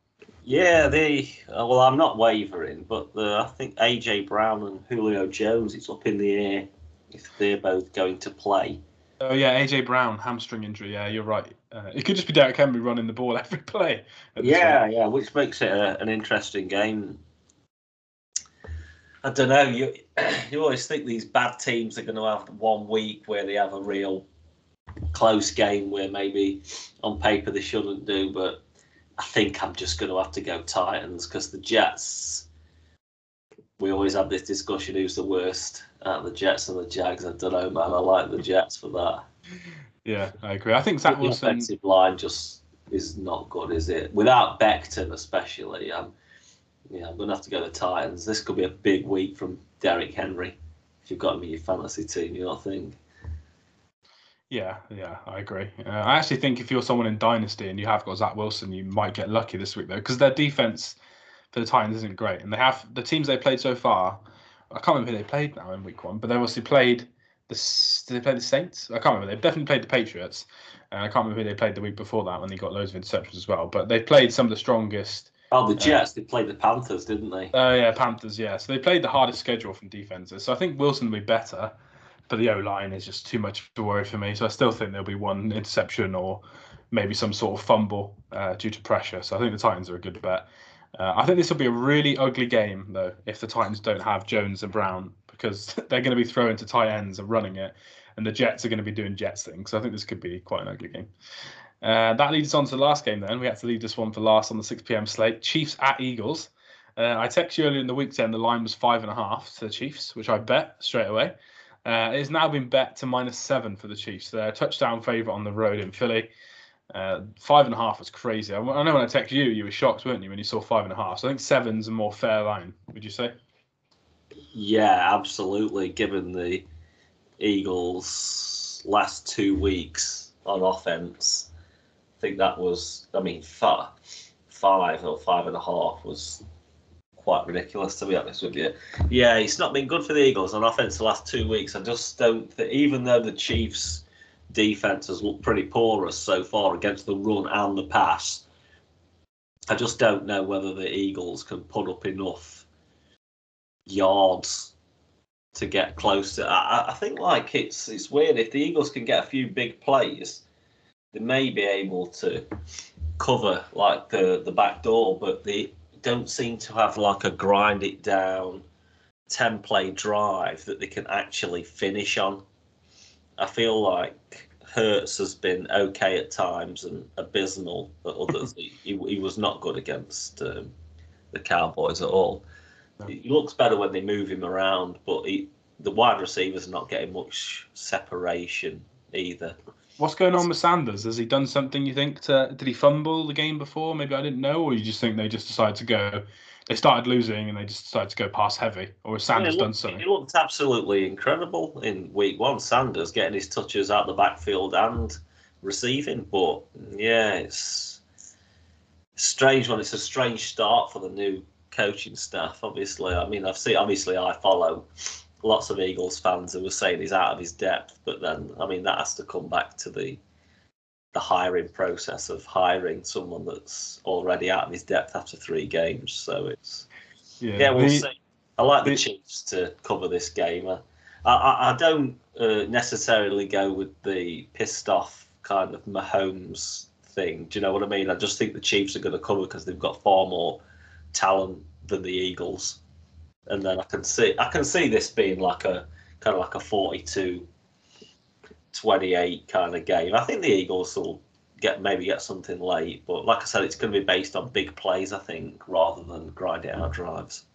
Yeah, the uh, well, I'm not wavering, but the, I think AJ Brown and Julio Jones, it's up in the air if they're both going to play. Oh yeah, AJ Brown hamstring injury. Yeah, you're right. Uh, it could just be Derrick Henry running the ball every play. Yeah, yeah, which makes it a, an interesting game. I don't know. You you always think these bad teams are going to have one week where they have a real close game where maybe on paper they shouldn't do, but I think I'm just going to have to go Titans because the Jets. We always have this discussion: who's the worst? Uh, the Jets and the Jags. I don't know, man. I like the Jets for that. Yeah, I agree. I think Zach Wilson. The offensive line just is not good, is it? Without Becton, especially. Um, yeah, I'm going to have to go to Titans. This could be a big week from Derrick Henry if you've got him in your fantasy team. You know, I think. Yeah, yeah, I agree. Uh, I actually think if you're someone in Dynasty and you have got Zach Wilson, you might get lucky this week though, because their defense for the Titans isn't great, and they have the teams they played so far I can't remember who they played now in week one, but they obviously played the. Did they play the Saints? I can't remember. They've definitely played the Patriots, and I can't remember who they played the week before that when they got loads of interceptions as well. But they played some of the strongest. Oh, the uh, Jets. Uh, they played the Panthers, didn't they? Oh yeah, Panthers. Yeah, so they played the hardest schedule from defenses. So I think Wilson will be better, but the O line is just too much to worry for me. So I still think there'll be one interception or maybe some sort of fumble uh, due to pressure. So I think the Titans are a good bet. Uh, I think this will be a really ugly game, though, if the Titans don't have Jones and Brown, because they're going to be throwing to tight ends and running it, and the Jets are going to be doing Jets things. So I think this could be quite an ugly game. Uh, that leads us on to the last game. Then we had to leave this one for last on the 6 p.m. slate. Chiefs at Eagles. Uh, I texted you earlier in the week saying the line was five and a half to the Chiefs, which I bet straight away. Uh, it has now been bet to minus seven for the Chiefs. They're a touchdown favourite on the road in Philly. Uh, five and a half was crazy. I, I know when I texted you, you were shocked, weren't you, when you saw five and a half? So I think seven's a more fair line. Would you say? Yeah, absolutely. Given the Eagles' last two weeks on offense, I think that was. I mean, five, five or five and a half was quite ridiculous to be honest with you. Yeah, it's not been good for the Eagles on offense the last two weeks. I just don't. Even though the Chiefs defense has looked pretty porous so far against the run and the pass. I just don't know whether the Eagles can put up enough yards to get close to. I, I think like it's it's weird if the Eagles can get a few big plays, they may be able to cover like the the back door, but they don't seem to have like a grind it down ten play drive that they can actually finish on. I feel like Hurts has been okay at times and abysmal at others. he, he was not good against um, the Cowboys at all. No. He looks better when they move him around, but he, the wide receivers are not getting much separation either. What's going on with Sanders? Has he done something you think? To, did he fumble the game before? Maybe I didn't know, or you just think they just decided to go they started losing and they just decided to go pass heavy, or Sanders yeah, looked, done something? He looked absolutely incredible in week one. Sanders getting his touches out the backfield and receiving, but yeah, it's strange one. It's a strange start for the new coaching staff. Obviously, I mean, I've seen. Obviously, I follow lots of Eagles fans who were saying he's out of his depth, but then I mean that has to come back to the the hiring process of hiring someone that's already out of his depth after three games. So it's yeah, yeah we'll the, see. I like the, the, Chiefs to cover this game. I, I, I don't uh, necessarily go with the pissed off kind of Mahomes thing. Do you know what I mean? I just think the Chiefs are going to cover because they've got far more talent than the Eagles. and then I can see I can see this being like a kind of like a 42 28 kind of game. I think the Eagles will get maybe get something late, but like I said, it's going to be based on big plays, I think, rather than grinding out drives.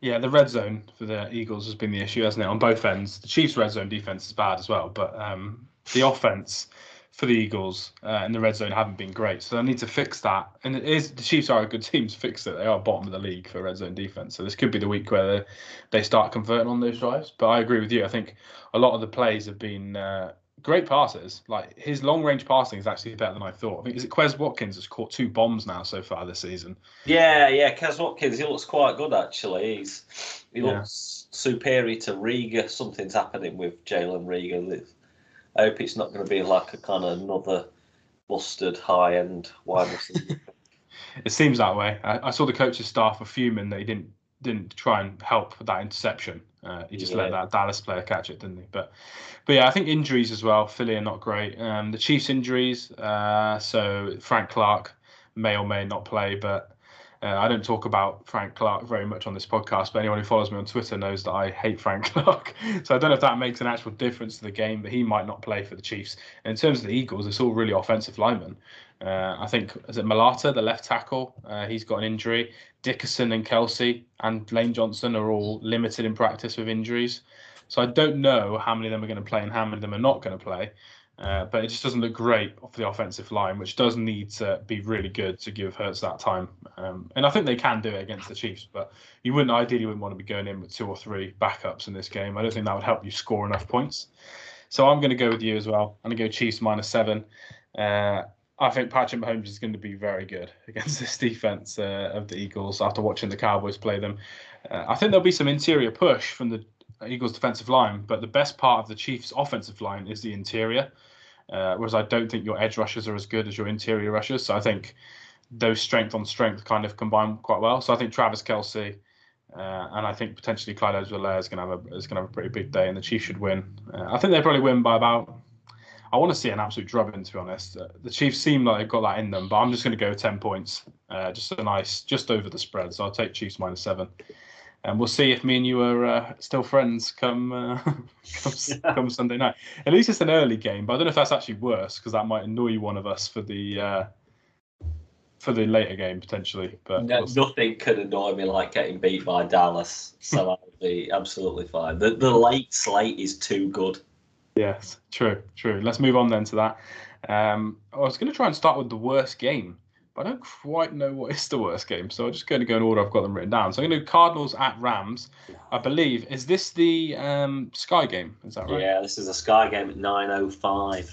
Yeah, the red zone for the Eagles has been the issue, hasn't it, on both ends? The Chiefs' red zone defense is bad as well, but um, the offense for the Eagles uh, in the red zone haven't been great. So they need to fix that. And it is the Chiefs are a good team to fix it. They are bottom of the league for red zone defense. So this could be the week where they, they start converting on those drives. But I agree with you. I think a lot of the plays have been uh, great passes. Like his long range passing is actually better than I thought. I think is it Quez Watkins has caught two bombs now so far this season. Yeah, yeah, Quez Watkins, he looks quite good actually. He's he yeah. looks superior to Reagor. Something's happening with Jalen Reagor. I hope it's not going to be like a kind of another busted high end wide receiver. it seems that way. I, I, saw the coach's staff were fuming that he didn't didn't try and help with that interception. Uh, he just yeah. let that Dallas player catch it, didn't he? But but yeah, I think injuries as well. Philly are not great. Um, the Chiefs injuries. Uh, so Frank Clark may or may not play, but uh, I don't talk about Frank Clark very much on this podcast, but anyone who follows me on Twitter knows that I hate Frank Clark. so I don't know if that makes an actual difference to the game, but he might not play for the Chiefs. And in terms of the Eagles, it's all really offensive linemen. Uh, I think is it Mailata, the left tackle? Uh, he's got an injury. Dickerson and Kelce and Lane Johnson are all limited in practice with injuries. So I don't know how many of them are going to play and how many of them are not going to play. Uh, but it just doesn't look great for the offensive line, which does need to be really good to give Hurts that time. Um, and I think they can do it against the Chiefs, but you wouldn't ideally wouldn't want to be going in with two or three backups in this game. I don't think that would help you score enough points. So I'm going to go with you as well. I'm going to go Chiefs minus seven. Uh, I think Patrick Mahomes is going to be very good against this defense uh, of the Eagles after watching the Cowboys play them. Uh, I think there'll be some interior push from the Eagles defensive line, but the best part of the Chiefs offensive line is the interior. Uh, whereas I don't think your edge rushers are as good as your interior rushers. So I think those strength on strength kind of combine quite well. So I think Travis Kelce uh, and I think potentially Clyde Edwards-Helaire is going to have a is going to have a pretty big day, and the Chiefs should win. Uh, I think they probably win by about. I want to see an absolute drubbing, to be honest. Uh, the Chiefs seem like they've got that in them, but I'm just going to go 10 points, uh, just a nice, just over the spread. So I'll take Chiefs minus seven and we'll see if me and you are uh, still friends come uh, come, come, Sunday night. At least it's an early game, but I don't know if that's actually worse because that might annoy one of us for the uh, for the later game potentially. But no, we'll nothing could annoy me like getting beat by Dallas, so I'll be absolutely fine. The the late slate is too good. Yes, true, true. Let's move on then to that. Um, I was going to try and start with the worst game but I don't quite know what is the worst game, so I'm just going to go in order I've got them written down. So I'm going to do Cardinals at Rams. I believe is this the um, Sky game? Is that right? Yeah, this is a Sky game at 9:05.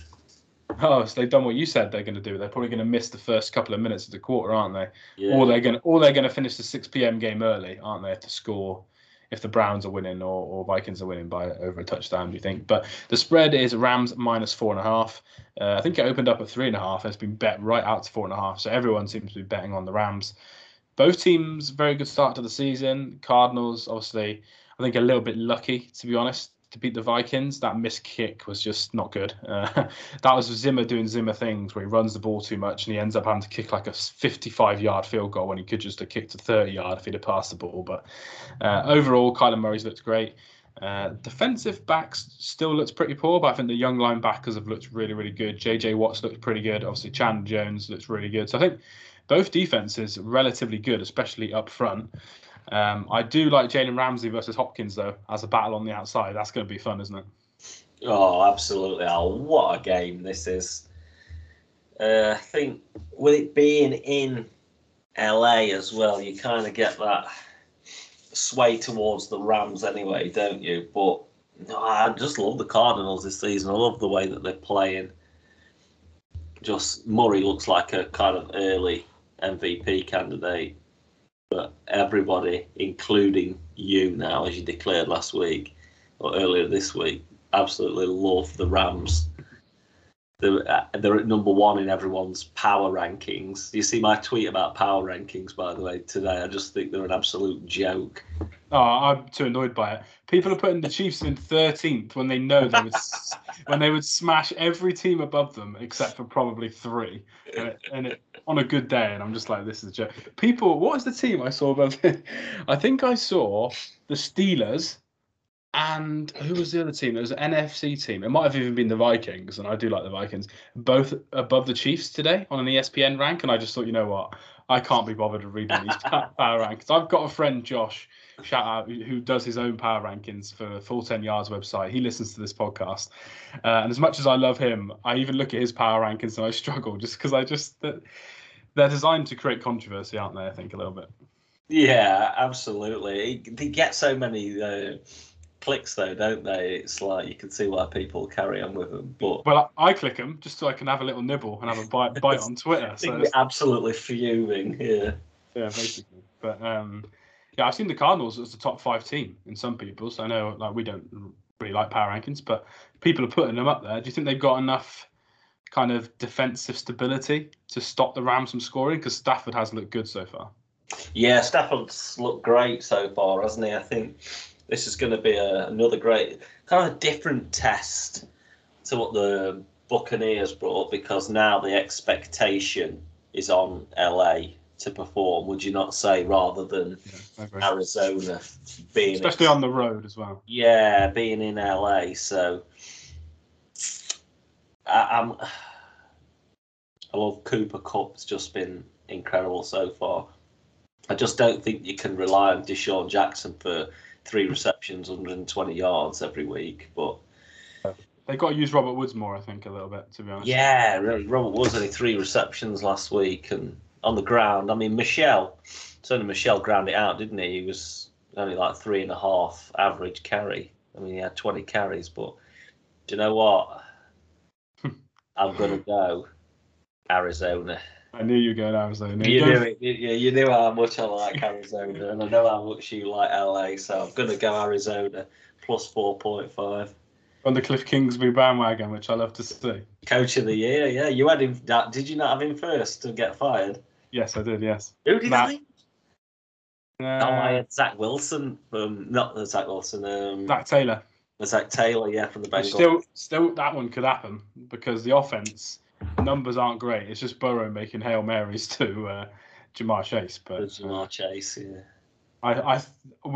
Oh, so they've done what you said they're going to do. They're probably going to miss the first couple of minutes of the quarter, aren't they? Yeah. Or they're going, to, or they're going to finish the 6 p.m. game early, aren't they, to score if the Browns are winning or, or Vikings are winning by over a touchdown, do you think? But the spread is Rams minus four and a half. Uh, I think it opened up at three and a half. It's been bet right out to four and a half. So everyone seems to be betting on the Rams. Both teams, very good start to the season. Cardinals, obviously, I think a little bit lucky, to be honest to beat the Vikings. That missed kick was just not good. Uh, that was Zimmer doing Zimmer things where he runs the ball too much and he ends up having to kick like a 55 yard field goal when he could just have kicked a 30 yard if he'd have passed the ball. But uh, overall, Kyler Murray's looked great. Uh, defensive backs still looks pretty poor, but I think the young linebackers have looked really, really good. JJ Watts looked pretty good. Obviously, Chandler Jones looks really good. So I think both defenses relatively good, especially up front. Um, I do like Jalen Ramsey versus Hopkins though, as a battle on the outside. That's going to be fun, isn't it? Oh, absolutely! Oh, what a game this is. Uh, I think with it being in LA as well, you kind of get that sway towards the Rams anyway, don't you? But no, I just love the Cardinals this season. I love the way that they're playing. Just Murray looks like a kind of early MVP candidate but everybody, including you now, as you declared last week or earlier this week, absolutely love the Rams. They're, uh, they're at number one in everyone's power rankings. You see my tweet about power rankings, by the way, today. I just think they're an absolute joke. Oh, I'm too annoyed by it. People are putting the Chiefs in 13th when they know they would when they would smash every team above them except for probably three, and it, and it on a good day, and I'm just like, this is a joke. People, what was the team I saw above? I think I saw the Steelers, and who was the other team? It was an NFC team. It might have even been the Vikings, and I do like the Vikings. Both above the Chiefs today on an ESPN rank, and I just thought, you know what, I can't be bothered reading these power rankings. I've got a friend, Josh, shout out, who does his own power rankings for Full 10 Yards website. He listens to this podcast. Uh, and as much as I love him, I even look at his power rankings and I struggle just because I just, they're designed to create controversy, aren't they? I think a little bit. Yeah, absolutely. They get so many uh, clicks though, don't they? It's like you can see why people carry on with them. But well, I, I click them just so I can have a little nibble and have a bite bite on Twitter. So absolutely fuming. Yeah. Yeah, basically. But um, yeah, I've seen the Cardinals as the top five team in some people's. So I know like we don't really like power rankings, but people are putting them up there. Do you think they've got enough kind of defensive stability to stop the Rams from scoring? Because Stafford has looked good so far. Yeah, Stafford's looked great so far, hasn't he? I think this is going to be a, another great kind of different test to what the Buccaneers brought because now the expectation is on LA to perform, would you not say, rather than yeah, Arizona being especially on the road as well. Yeah, being in LA. So I, am I love Cooper Kupp's just been incredible so far. I just don't think you can rely on DeSean Jackson for three receptions, 120 yards every week. But they've got to use Robert Woods more, I think, a little bit, to be honest. Yeah, Robert Woods only three receptions last week and on the ground. I mean, Michel, certainly Michel ground it out, didn't he? He was only like three and a half average carry. I mean, he had 20 carries, but do you know what? I'm going to go Arizona. I knew you were going Arizona. You, knew it. You, you knew how much I like Arizona, and I know how much you like LA, so I'm going to go Arizona plus 4.5 on the Cliff Kingsbury bandwagon, which I love to see. Coach of the year, yeah. You had him. Did you not have him first to get fired? Yes, I did. Yes. Who did Matt, I? Uh, oh, I had Zach Wilson from not Zach Wilson. Um, Zac Taylor. Zac Taylor, yeah, from the Bengals. Still, still, that one could happen because the offense numbers aren't great. It's just Burrow making hail marys to uh, Ja'Marr Chase, but Ja'Marr Chase, yeah. I, I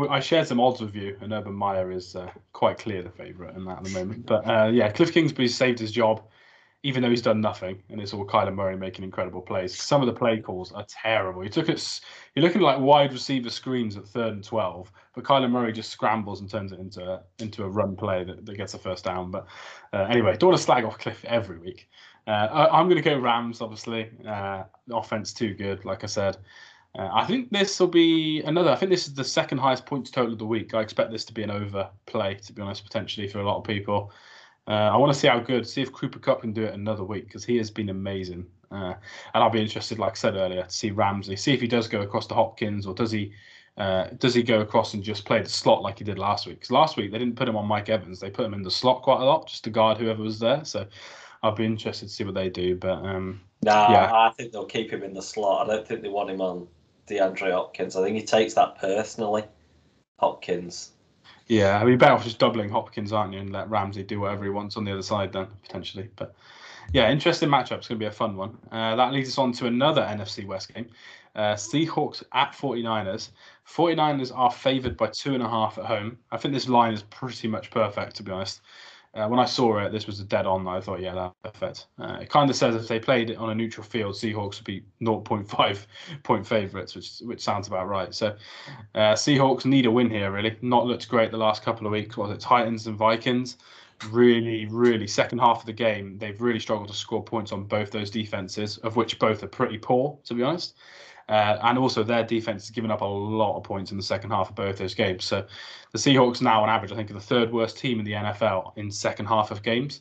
I shared some odds with you, and Urban Meyer is uh, quite clear the favourite in that at the moment. But uh, yeah, Cliff Kingsbury saved his job, even though he's done nothing, and it's all Kyler Murray making incredible plays. Some of the play calls are terrible. He took it. You're looking like wide receiver screens at third and twelve, but Kyler Murray just scrambles and turns it into a, into a run play that, that gets a first down. But uh, anyway, don't want to slag off Cliff every week. Uh, I, am going to go Rams, obviously. Uh, offense too good, like I said. Uh, I think this will be another. I think this is the second highest points total of the week. I expect this to be an overplay, to be honest, potentially for a lot of people. Uh, I want to see how good, see if Cooper Kupp can do it another week because he has been amazing. Uh, and I'll be interested, like I said earlier, to see Ramsey, see if he does go across to Hopkins or does he uh, does he go across and just play the slot like he did last week? Because last week they didn't put him on Mike Evans, they put him in the slot quite a lot just to guard whoever was there. So I'll be interested to see what they do. But um, no, yeah. I think they'll keep him in the slot. I don't think they want him on DeAndre Hopkins. I think he takes that personally. Hopkins. Yeah, I mean, better off just doubling Hopkins, aren't you, and let Ramsey do whatever he wants on the other side then potentially. But yeah, interesting matchup. It's going to be a fun one. Uh, that leads us on to another NFC West game. Uh, Seahawks at 49ers. 49ers are favoured by two and a half at home. I think this line is pretty much perfect, to be honest. Uh, when I saw it, this was a dead on. I thought, yeah, that's perfect. Uh, it kind of says if they played it on a neutral field, Seahawks would be 0.5 point favourites, which which sounds about right. So, uh, Seahawks need a win here. Really, not looked great the last couple of weeks. Was it Titans and Vikings? Really, really, second half of the game, they've really struggled to score points on both those defenses, of which both are pretty poor, to be honest. Uh, and also their defense has given up a lot of points in the second half of both those games. So the Seahawks now on average, I think, are the third worst team in the NFL in second half of games.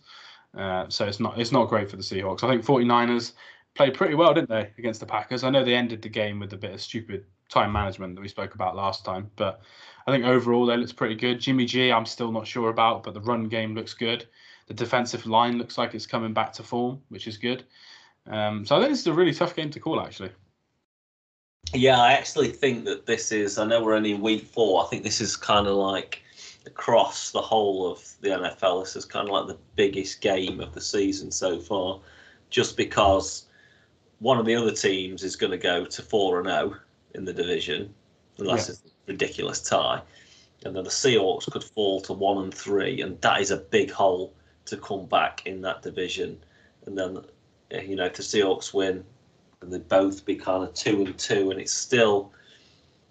Uh, so it's not it's not great for the Seahawks. I think 49ers played pretty well, didn't they, against the Packers? I know they ended the game with a bit of stupid time management that we spoke about last time, but I think overall they looked pretty good. Jimmy G, I'm still not sure about, but the run game looks good. The defensive line looks like it's coming back to form, which is good. Um, so I think this is a really tough game to call, actually. Yeah, I actually think that this is. I know we're only in week four. I think this is kind of like across the whole of the NFL. This is kind of like the biggest game of the season so far, just because one of the other teams is going to go to four and zero in the division, unless Yeah. it's a ridiculous tie, and then the Seahawks could fall to one and three, and that is a big hole to come back in that division. And then, uh, you know, if the Seahawks win, and they both be kind of two and two, and it's still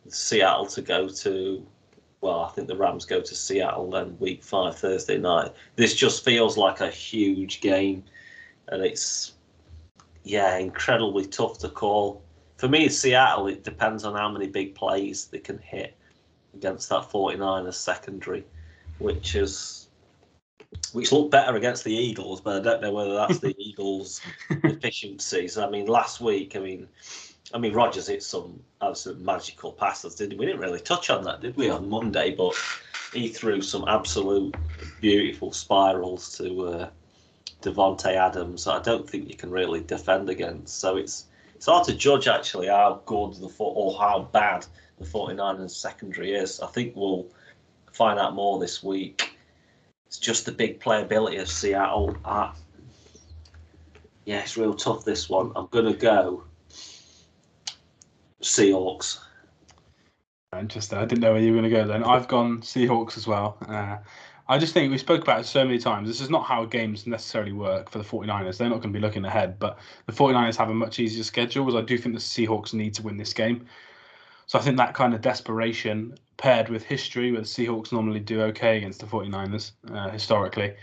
Seattle to go to. Well, I think the Rams go to Seattle then week five Thursday night. This just feels like a huge game, and it's yeah incredibly tough to call. For me, Seattle. It depends on how many big plays they can hit against that 49ers secondary, which is which looked better against the Eagles, but I don't know whether that's the Eagles' efficiencies. I mean, last week, I mean, I mean, Rodgers hit some absolute magical passes, didn't we? We didn't really touch on that, did we, on Monday? But he threw some absolute beautiful spirals to uh, Davante Adams. that I don't think you can really defend against. So it's it's hard to judge actually how good the foot or how bad the 49ers secondary is. I think we'll find out more this week. It's just the big playability of Seattle. I, yeah, it's real tough this one. I'm gonna go Seahawks. Interesting. I didn't know where you were going to go then. I've gone Seahawks as well. Uh, I just think we spoke about it so many times. This is not how games necessarily work for the 49ers. They're not going to be looking ahead, but the 49ers have a much easier schedule, as I do think the Seahawks need to win this game. So I think that kind of desperation paired with history, where the Seahawks normally do okay against the 49ers uh, historically,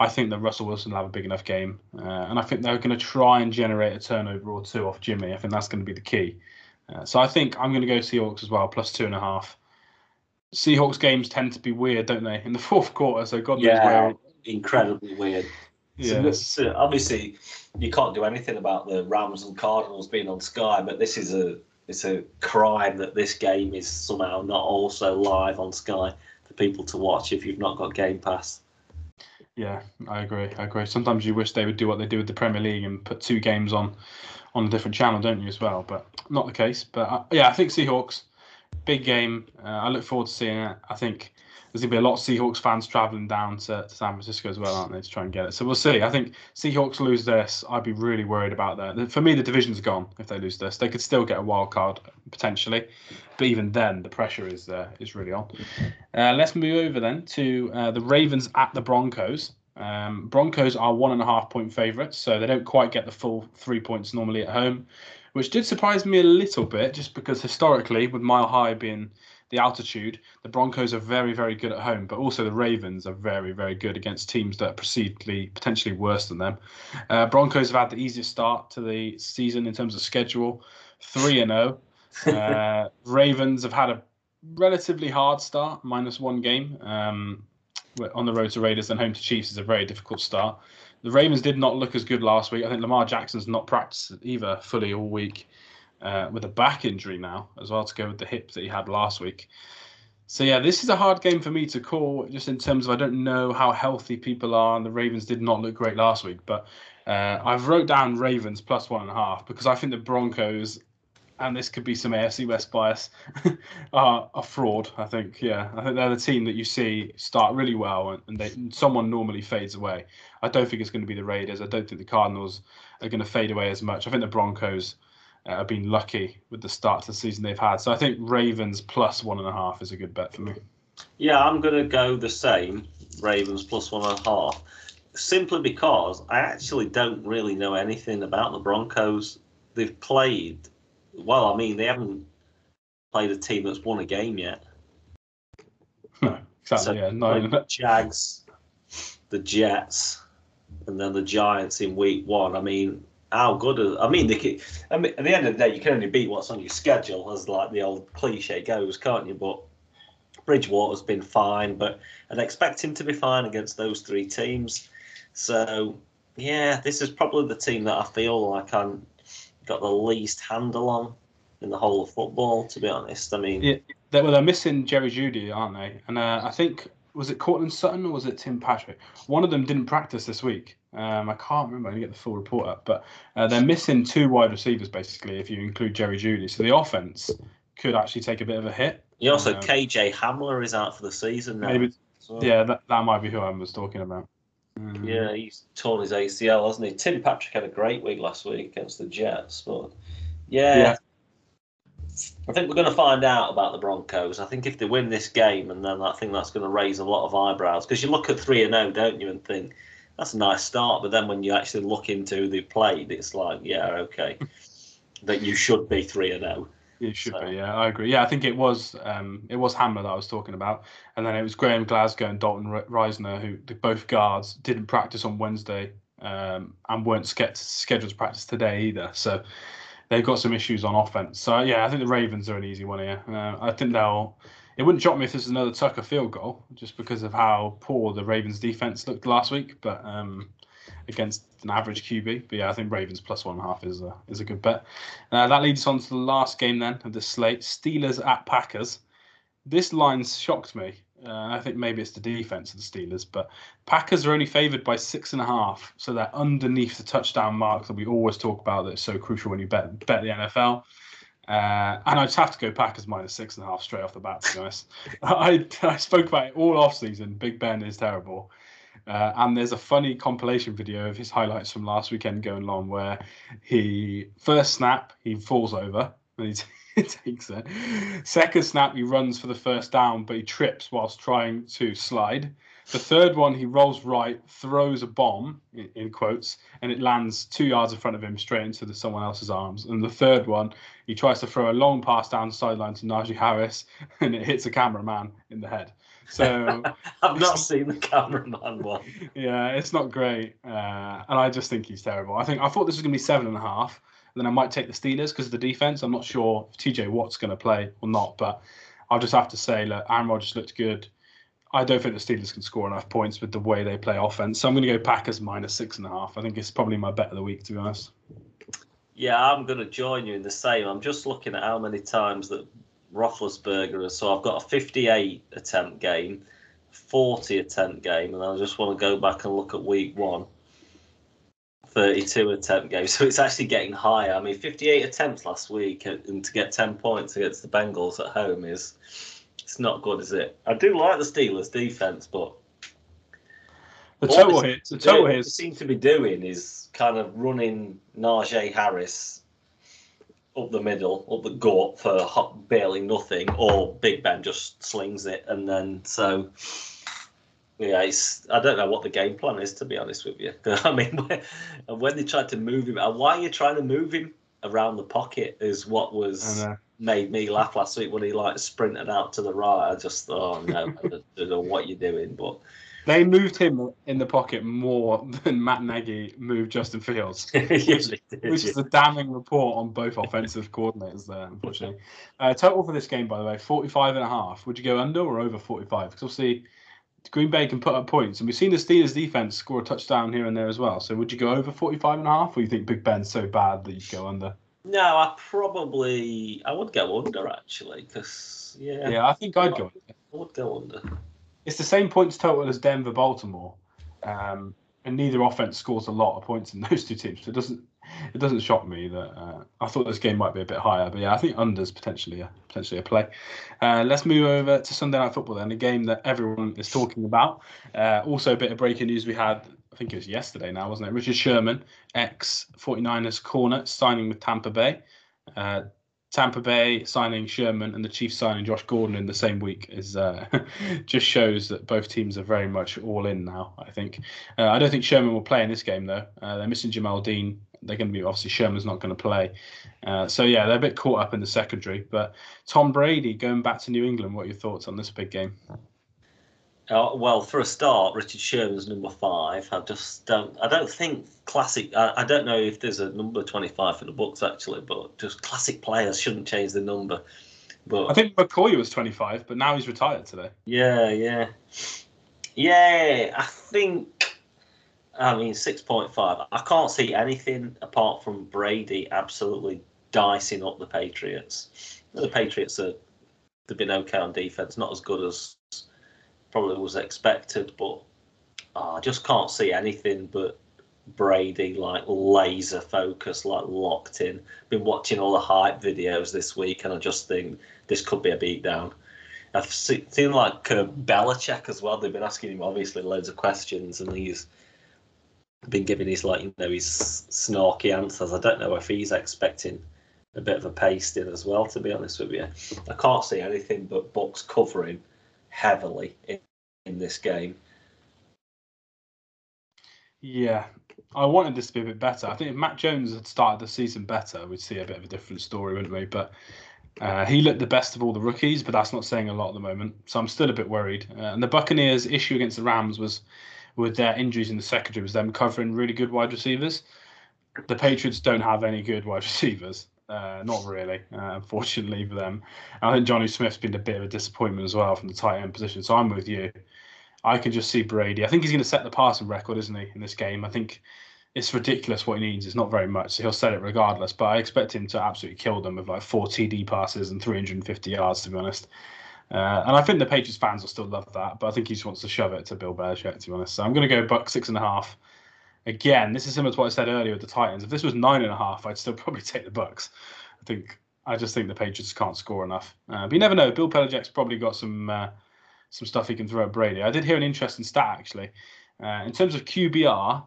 I think that Russell Wilson will have a big enough game. Uh, and I think they're going to try and generate a turnover or two off Jimmy. I think that's going to be the key. Uh, so I think I'm going to go Seahawks as well, plus two and a half. Seahawks games tend to be weird, don't they? In the fourth quarter, so God knows Yeah, where. incredibly weird. So Yeah, so obviously, you can't do anything about the Rams and Cardinals being on Sky, but this is a it's a crime that this game is somehow not also live on Sky for people to watch if you've not got Game Pass. yeah, I agree. I agree. Sometimes you wish they would do what they do with the Premier League and put two games on on a different channel, don't you, as well? But not the case. But uh, yeah, I think Seahawks, big game. Uh, I look forward to seeing it. I think there's to be a lot of Seahawks fans traveling down to, to San Francisco as well, aren't they, to try and get it? So we'll see. I think Seahawks lose this. I'd be really worried about that. For me, the division's gone if they lose this. They could still get a wild card potentially, but even then, the pressure is uh, is really on. Uh, let's move over then to uh, the Ravens at the Broncos. Um, Broncos are one and a half point favourites, so they don't quite get the full three points normally at home, which did surprise me a little bit, just because historically, with Mile High being the altitude, the Broncos are very, very good at home, but also the Ravens are very, very good against teams that are perceivedly potentially worse than them. Uh, Broncos have had the easiest start to the season in terms of schedule, three and zero. Uh, Ravens have had a relatively hard start, minus one game. Um, on the road to Raiders and home to Chiefs is a very difficult start. The Ravens did not look as good last week. I think Lamar Jackson's not practiced either fully all week uh, with a back injury now as well to go with the hip that he had last week. So yeah, this is a hard game for me to call, just in terms of I don't know how healthy people are, and the Ravens did not look great last week. But uh, I've wrote down Ravens plus one and a half because I think the Broncos, and this could be some AFC West bias, are a fraud. I think yeah, I think they're the team that you see start really well, and, and they someone normally fades away. I don't think it's going to be the Raiders. I don't think the Cardinals are going to fade away as much. I think the Broncos uh, have been lucky with the start to the season they've had. So I think Ravens plus one and a half is a good bet for me. Yeah, I'm going to go the same Ravens plus one and a half, simply because I actually don't really know anything about the Broncos. They've played, well, I mean, they haven't played a team that's won a game yet. No, exactly. So, yeah, no, the Jags, the Jets, and then the Giants in week one. I mean, how good? Are, I mean, they could, I mean, at the end of the day, you can only beat what's on your schedule, as like the old cliche goes, can't you? But Bridgewater's been fine, but I'd expect him to be fine against those three teams. So, yeah, this is probably the team that I feel like I'm got the least handle on in the whole of football. To be honest, I mean, Yeah, they, well, they're missing Jerry Jeudy, aren't they? And uh, I think was it Courtland Sutton or was it Tim Patrick? One of them didn't practice this week. Um, I can't remember. I didn't get the full report up, but uh, they're missing two wide receivers basically, if you include Jerry Jeudy. So the offense could actually take a bit of a hit. you also Um, KJ Hamler is out for the season now. Maybe, yeah, that, that might be who I was talking about. Mm. Yeah, he's torn his ACL, hasn't he? Tim Patrick had a great week last week against the Jets, but yeah, Yeah. I think we're going to find out about the Broncos. I think if they win this game, and then I think that's going to raise a lot of eyebrows because you look at three and zero, don't you, and think that's a nice start, but then when you actually look into the played, it's like, yeah, okay, that you should be three and oh. zero. It should So- be, yeah, I agree. Yeah, I think it was um, it was Hamler that I was talking about, and then it was Graham Glasgow and Dalton Risner, who the both guards didn't practice on Wednesday um, and weren't ske- scheduled to practice today either. So they've got some issues on offense. So yeah, I think the Ravens are an easy one here. Uh, I think they'll. It wouldn't shock me if this is another Tucker field goal, just because of how poor the Ravens defense looked last week, but um, against an average QB. But yeah, I think Ravens plus one and a half is a is a good bet. Uh, that leads us on to the last game then of the slate: Steelers at Packers. This line shocked me. Uh, I think maybe it's the defense of the Steelers, but Packers are only favoured by six and a half, so they're underneath the touchdown mark that we always talk about. That's so crucial when you bet bet the NFL. Uh, and I just have to go Packers minus six and a half straight off the bat. To be honest, I, I spoke about it all off season. Big Ben is terrible, uh, and there's a funny compilation video of his highlights from last weekend going on where he first snap he falls over and he t- takes it. Second snap he runs for the first down, but he trips whilst trying to slide. The third one he rolls right, throws a bomb in, in quotes, and it lands two yards in front of him straight into the, someone else's arms. And the third one he tries to throw a long pass down the sideline to Najee Harris, and it hits a cameraman in the head. So I've not seen the cameraman one. yeah, it's not great, uh, and I just think he's terrible. I think I thought this was going to be seven and a half, and then I might take the Steelers because of the defense. I'm not sure if TJ Watt's going to play or not, but I'll just have to say, look, Aaron Rodgers looked good. I don't think the Steelers can score enough points with the way they play offense, so I'm going to go Packers minus six and a half. I think it's probably my bet of the week, to be honest. Yeah, I'm going to join you in the same. I'm just looking at how many times that Roethlisberger has. So I've got a 58 attempt game, 40 attempt game, and I just want to go back and look at week one. 32 attempt game, so it's actually getting higher. I mean, 58 attempts last week, uh, and to get 10 points against the Bengals at home is it's not good, is it? I do like the Steelers' defense, but The What total here, the seem to total do- here seem to be doing is kind of running Najee Harris up the middle, up the gut for hot, barely nothing, or Big Ben just slings it, and then so yeah, it's I don't know what the game plan is to be honest with you. I mean, when, when they tried to move him, and why are you trying to move him around the pocket? Is what was made me laugh last week when he like sprinted out to the right. I just thought, oh no, I don't know what you're doing, but they moved him in the pocket more than Matt Nagy moved Justin Fields. really did, which yeah. is a damning report on both offensive coordinators there, unfortunately. Uh, total for this game, by the way, 45 and a half. Would you go under or over 45? Because obviously, Green Bay can put up points, and we've seen the Steelers defense score a touchdown here and there as well. So would you go over 45 and a half, or you think Big Ben's so bad that you'd go under? No, I probably I would go under actually because yeah, Yeah, I think I'd go. under. I would go under. It's the same points total as Denver Baltimore, um, and neither offense scores a lot of points in those two teams. So it doesn't it doesn't shock me that uh, I thought this game might be a bit higher, but yeah, I think unders potentially a potentially a play. Uh, let's move over to Sunday Night Football then, a game that everyone is talking about. Uh, also, a bit of breaking news we had. I think it was yesterday now, wasn't it? Richard Sherman, ex 49ers corner, signing with Tampa Bay. Tampa Bay signing Sherman and the Chiefs signing Josh Gordon in the same week is uh, just shows that both teams are very much all in now. I think. Uh, I don't think Sherman will play in this game though. Uh, they're missing Jamel Dean. They're going to be obviously Sherman's not going to play. Uh, so yeah, they're a bit caught up in the secondary. But Tom Brady going back to New England. What are your thoughts on this big game? Uh, well, for a start, Richard Sherman's number five. I just don't. I don't think classic. I, I don't know if there's a number twenty-five for the books actually, but just classic players shouldn't change the number. But I think McCoy was 25, but now he's retired today. Yeah, yeah, yeah. I think. I mean, six point five. I can't see anything apart from Brady absolutely dicing up the Patriots. The Patriots are they've been okay on defense, not as good as probably was expected, but oh, I just can't see anything but Brady like laser focus, like locked in. Been watching all the hype videos this week, and I just think this could be a beatdown. I've seen like uh, Belichick as well. They've been asking him obviously loads of questions, and he's been giving his like you know his snarky answers. I don't know if he's expecting a bit of a pasting as well. To be honest with you, I can't see anything but Bucks covering heavily in, in this game. Yeah, I wanted this to be a bit better. I think if Mac Jones had started the season better, we'd see a bit of a different story, wouldn't we? But uh, he looked the best of all the rookies, but that's not saying a lot at the moment. So I'm still a bit worried. Uh, and the Buccaneers' issue against the Rams was with their injuries in the secondary was them covering really good wide receivers. The Patriots don't have any good wide receivers. Uh, not really, uh, unfortunately for them. I think Jonnu Smith's been a bit of a disappointment as well from the tight end position. So I'm with you. I can just see Brady. I think he's going to set the passing record, isn't he, in this game? I think it's ridiculous what he needs. It's not very much, so he'll set it regardless. But I expect him to absolutely kill them with like four TD passes and 350 yards, to be honest. Uh, and I think the Patriots fans will still love that, but I think he just wants to shove it to Bill Belichick, to be honest. So I'm going to go Buck six and a half. Again, this is similar to what I said earlier with the Titans. If this was nine and a half, I'd still probably take the Bucks. I think I just think the Patriots can't score enough. Uh, but you never know. Bill Belichick's probably got some uh, some stuff he can throw at Brady. I did hear an interesting stat actually. Uh, in terms of QBR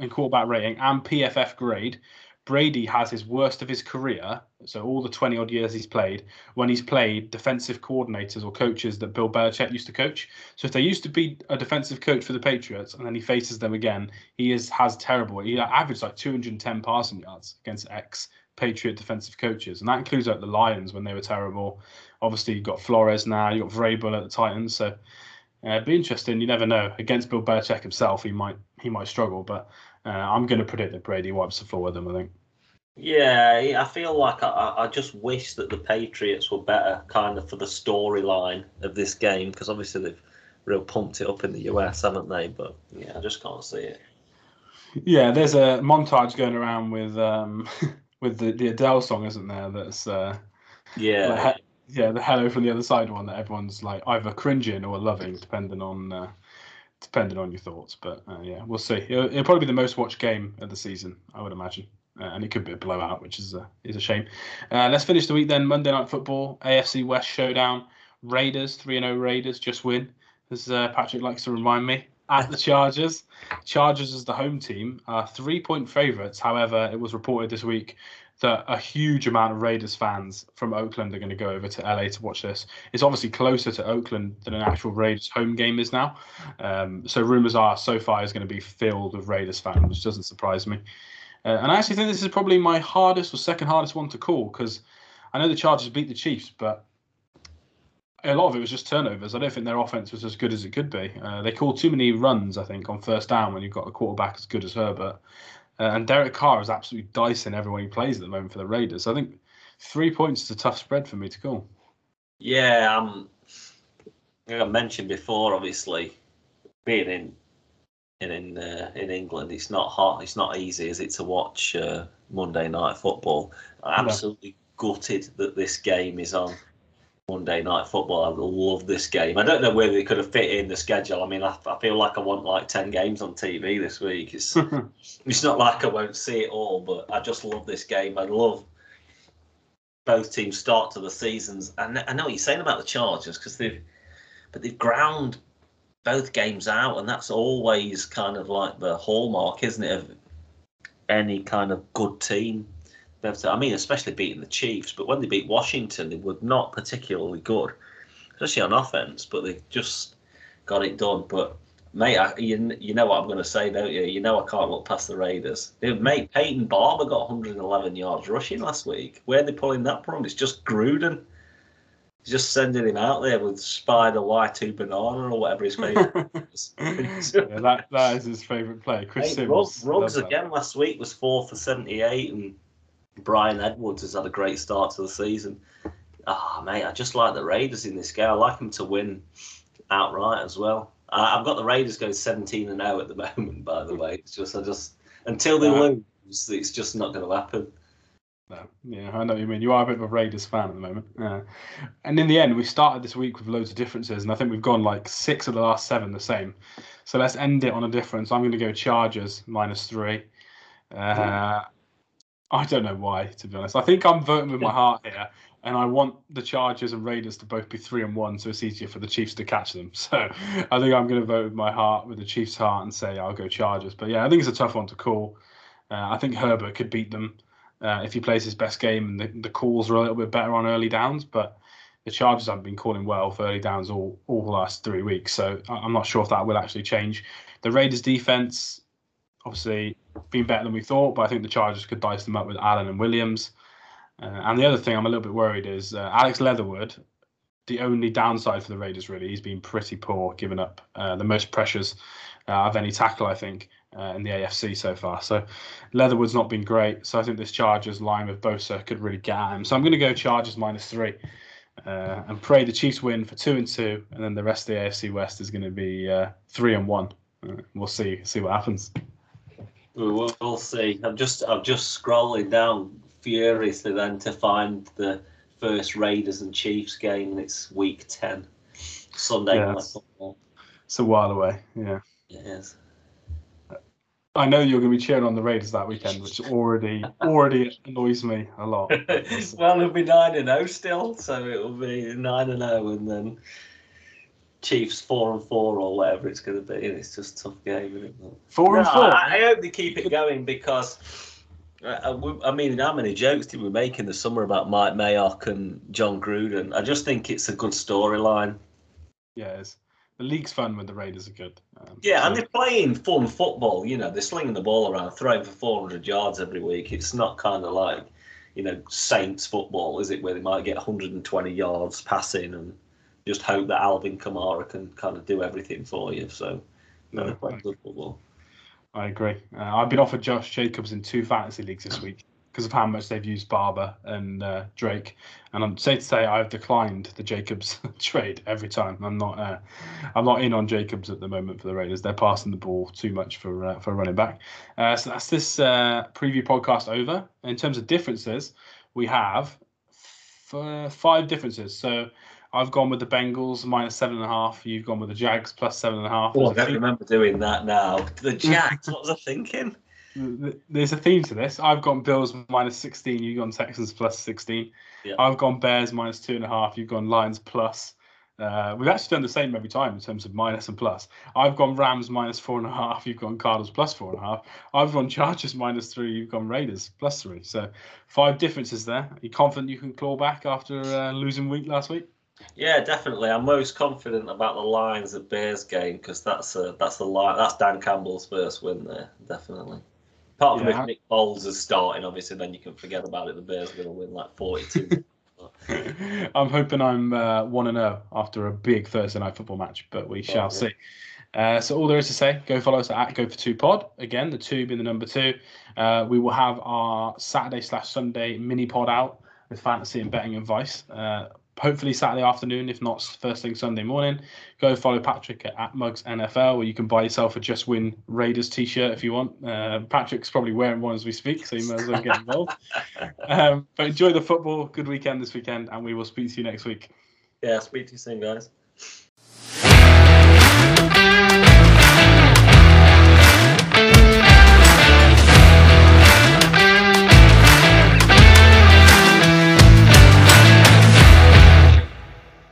and quarterback rating and PFF grade, Brady has his worst of his career, so all the 20 odd years he's played, when he's played defensive coordinators or coaches that Bill Belichick used to coach. So if they used to be a defensive coach for the Patriots and then he faces them again, he is has terrible. He averaged like 210 passing yards against ex Patriot defensive coaches, and that includes like the Lions when they were terrible. Obviously, you've got Flores now, you've got Vrabel at the Titans, so uh, it'd be interesting. You never know. Against Bill Belichick himself, he might he might struggle, but uh, I'm going to predict that Brady wipes the floor with them. I think. Yeah, I feel like I, I just wish that the Patriots were better, kind of for the storyline of this game, because obviously they've real pumped it up in the US, haven't they? But yeah, I just can't see it. Yeah, there's a montage going around with um, with the, the Adele song, isn't there? That's uh, yeah, the, yeah, the "Hello from the Other Side" one that everyone's like either cringing or loving, depending on uh, depending on your thoughts. But uh, yeah, we'll see. It'll, it'll, probably be the most watched game of the season, I would imagine. Uh, and it could be a blowout, which is a is a shame. Uh, let's finish the week then. Monday night football, AFC West showdown. Raiders three and zero. Raiders just win, as uh, Patrick likes to remind me. At the Chargers, Chargers as the home team, are three point favourites. However, it was reported this week that a huge amount of Raiders fans from Oakland are going to go over to LA to watch this. It's obviously closer to Oakland than an actual Raiders home game is now. Um, so rumors are SoFi is going to be filled with Raiders fans, which doesn't surprise me. Uh, and I actually think this is probably my hardest or second hardest one to call because I know the Chargers beat the Chiefs, but a lot of it was just turnovers. I don't think their offense was as good as it could be. Uh, they called too many runs, I think, on first down when you've got a quarterback as good as Herbert. Uh, and Derek Carr is absolutely dicing everyone he plays at the moment for the Raiders. I think three points is a tough spread for me to call. Yeah, um, like I mentioned before, obviously being in in in, uh, in England, it's not hot. It's not easy, is it, to watch uh, Monday night football? I'm absolutely no. gutted that this game is on Monday night football. I love this game. I don't know whether they could have fit in the schedule. I mean, I, I feel like I want like ten games on TV this week. It's it's not like I won't see it all, but I just love this game. I love both teams' start to the seasons. And I know what you're saying about the Chargers because they've, but they've ground both games out, and that's always kind of like the hallmark, isn't it, of any kind of good team. I mean, especially beating the Chiefs, but when they beat Washington, they were not particularly good, especially on offense. But they just got it done. But mate, I, you, you know what I'm going to say, don't you? You know I can't look past the Raiders. Mate, Peyton Barber got 111 yards rushing last week. Where are they pulling that from? It's just Gruden just sending him out there with Spider Y2 Banana or whatever his favourite yeah, that, that is his favourite player. Chris hey, Sims. Ruggs again last week was four for 78, and Bryan Edwards has had a great start to the season. Ah, oh, mate, I just like the Raiders in this game. I like them to win outright as well. I, have got the Raiders going 17 and 0 at the moment, by the way. It's just, I just, until they yeah. lose, it's just not going to happen. No, yeah, I know what you mean. You are a bit of a Raiders fan at the moment. Uh, and in the end, we started this week with loads of differences, and I think we've gone like six of the last seven the same. So let's end it on a difference. I'm going to go Chargers minus three. Uh, I don't know why, to be honest. I think I'm voting with my heart here, and I want the Chargers and Raiders to both be three and one, so it's easier for the Chiefs to catch them. So I think I'm going to vote with my heart, with the Chiefs' heart, and say I'll go Chargers. But yeah, I think it's a tough one to call. Uh, I think Herbert could beat them uh, if he plays his best game and the, the calls are a little bit better on early downs. But the Chargers haven't been calling well for early downs all all the last three weeks, so I'm not sure if that will actually change. The Raiders' defense, obviously, been better than we thought, but I think the Chargers could dice them up with Allen and Williams. Uh, and the other thing I'm a little bit worried is uh, Alex Leatherwood. The only downside for the Raiders really, he's been pretty poor, giving up uh, the most pressures uh, of any tackle I think uh, in the AFC so far. So Leatherwood's not been great. So I think this Chargers line with Bosa could really get him. So I'm going to go Chargers minus three. Uh, and pray the Chiefs win for two and two, and then the rest of the AFC West is going to be three and one. we'll see see what happens. We'll see. I'm just I'm just scrolling down furiously then to find the first Raiders and Chiefs game, and it's week ten, Sunday yeah, night football. It's a while away. Yeah. It is. I know you're going to be cheering on the Raiders that weekend, which already already annoys me a lot. well, it'll be nine and zero oh still, so it'll be nine and zero, oh, and then Chiefs four and four or whatever it's going to be. And it's just a tough game, isn't it? Four and four. I, I hope they keep it going because I, I, mean, how many jokes did we make in the summer about Mike Mayock and Jon Gruden? I just think it's a good storyline. Yeah, the league's fun when the Raiders are good. Um, yeah, so. and they're playing fun football. You know, they're slinging the ball around, throwing for 400 yards every week. It's not kind of like, you know, Saints football, is it, where they might get 120 yards passing and just hope that Alvin Kamara can kind of do everything for you. So, no, good football. I agree. Uh, I've been offered Josh Jacobs in two fantasy leagues this week because of how much they've used Barber and uh, Drake, and I'm safe to say I've declined the Jacobs trade every time. I'm not, uh, I'm not in on Jacobs at the moment for the Raiders. They're passing the ball too much for uh, for running back. Uh, so that's this uh, preview podcast over. In terms of differences, we have f- five differences. So I've gone with the Bengals minus seven and a half. You've gone with the Jags plus seven and a half. Oh, I don't remember doing that now. The Jags, what was I thinking? There's a theme to this. I've gone Bills minus 16. You've gone Texans plus 16. Yeah. I've gone Bears minus two and a half. You've gone Lions plus. Uh, we've actually done the same every time in terms of minus and plus. I've gone Rams minus four and a half. You've gone Cardinals plus four and a half. I've gone Chargers minus three. You've gone Raiders plus three. So five differences there. Are you confident you can claw back after uh, losing week last week? Yeah, definitely. I'm most confident about the Lions at Bears game because that's a, that's the line. That's Dan Campbell's first win there, definitely. Apart from yeah. if Nick Foles is starting, obviously, then you can forget about it. The Bears are going to win like 42. I'm hoping I'm uh, one and zero oh after a big Thursday night football match, but we shall oh, yeah. see. Uh, so all there is to say, go follow us at Go for Two Pod. Again, the two being the number two. Uh, we will have our Saturday slash Sunday mini pod out with fantasy and betting advice. Uh, hopefully Saturday afternoon, if not first thing Sunday morning. Go follow Patrick at, at Mugs NFL, where you can buy yourself a Just Win Raiders t-shirt if you want. Uh, Patrick's probably wearing one as we speak, so you might as well get involved. um, but enjoy the football. Good weekend this weekend, and we will speak to you next week. Yeah, speak to you soon, guys.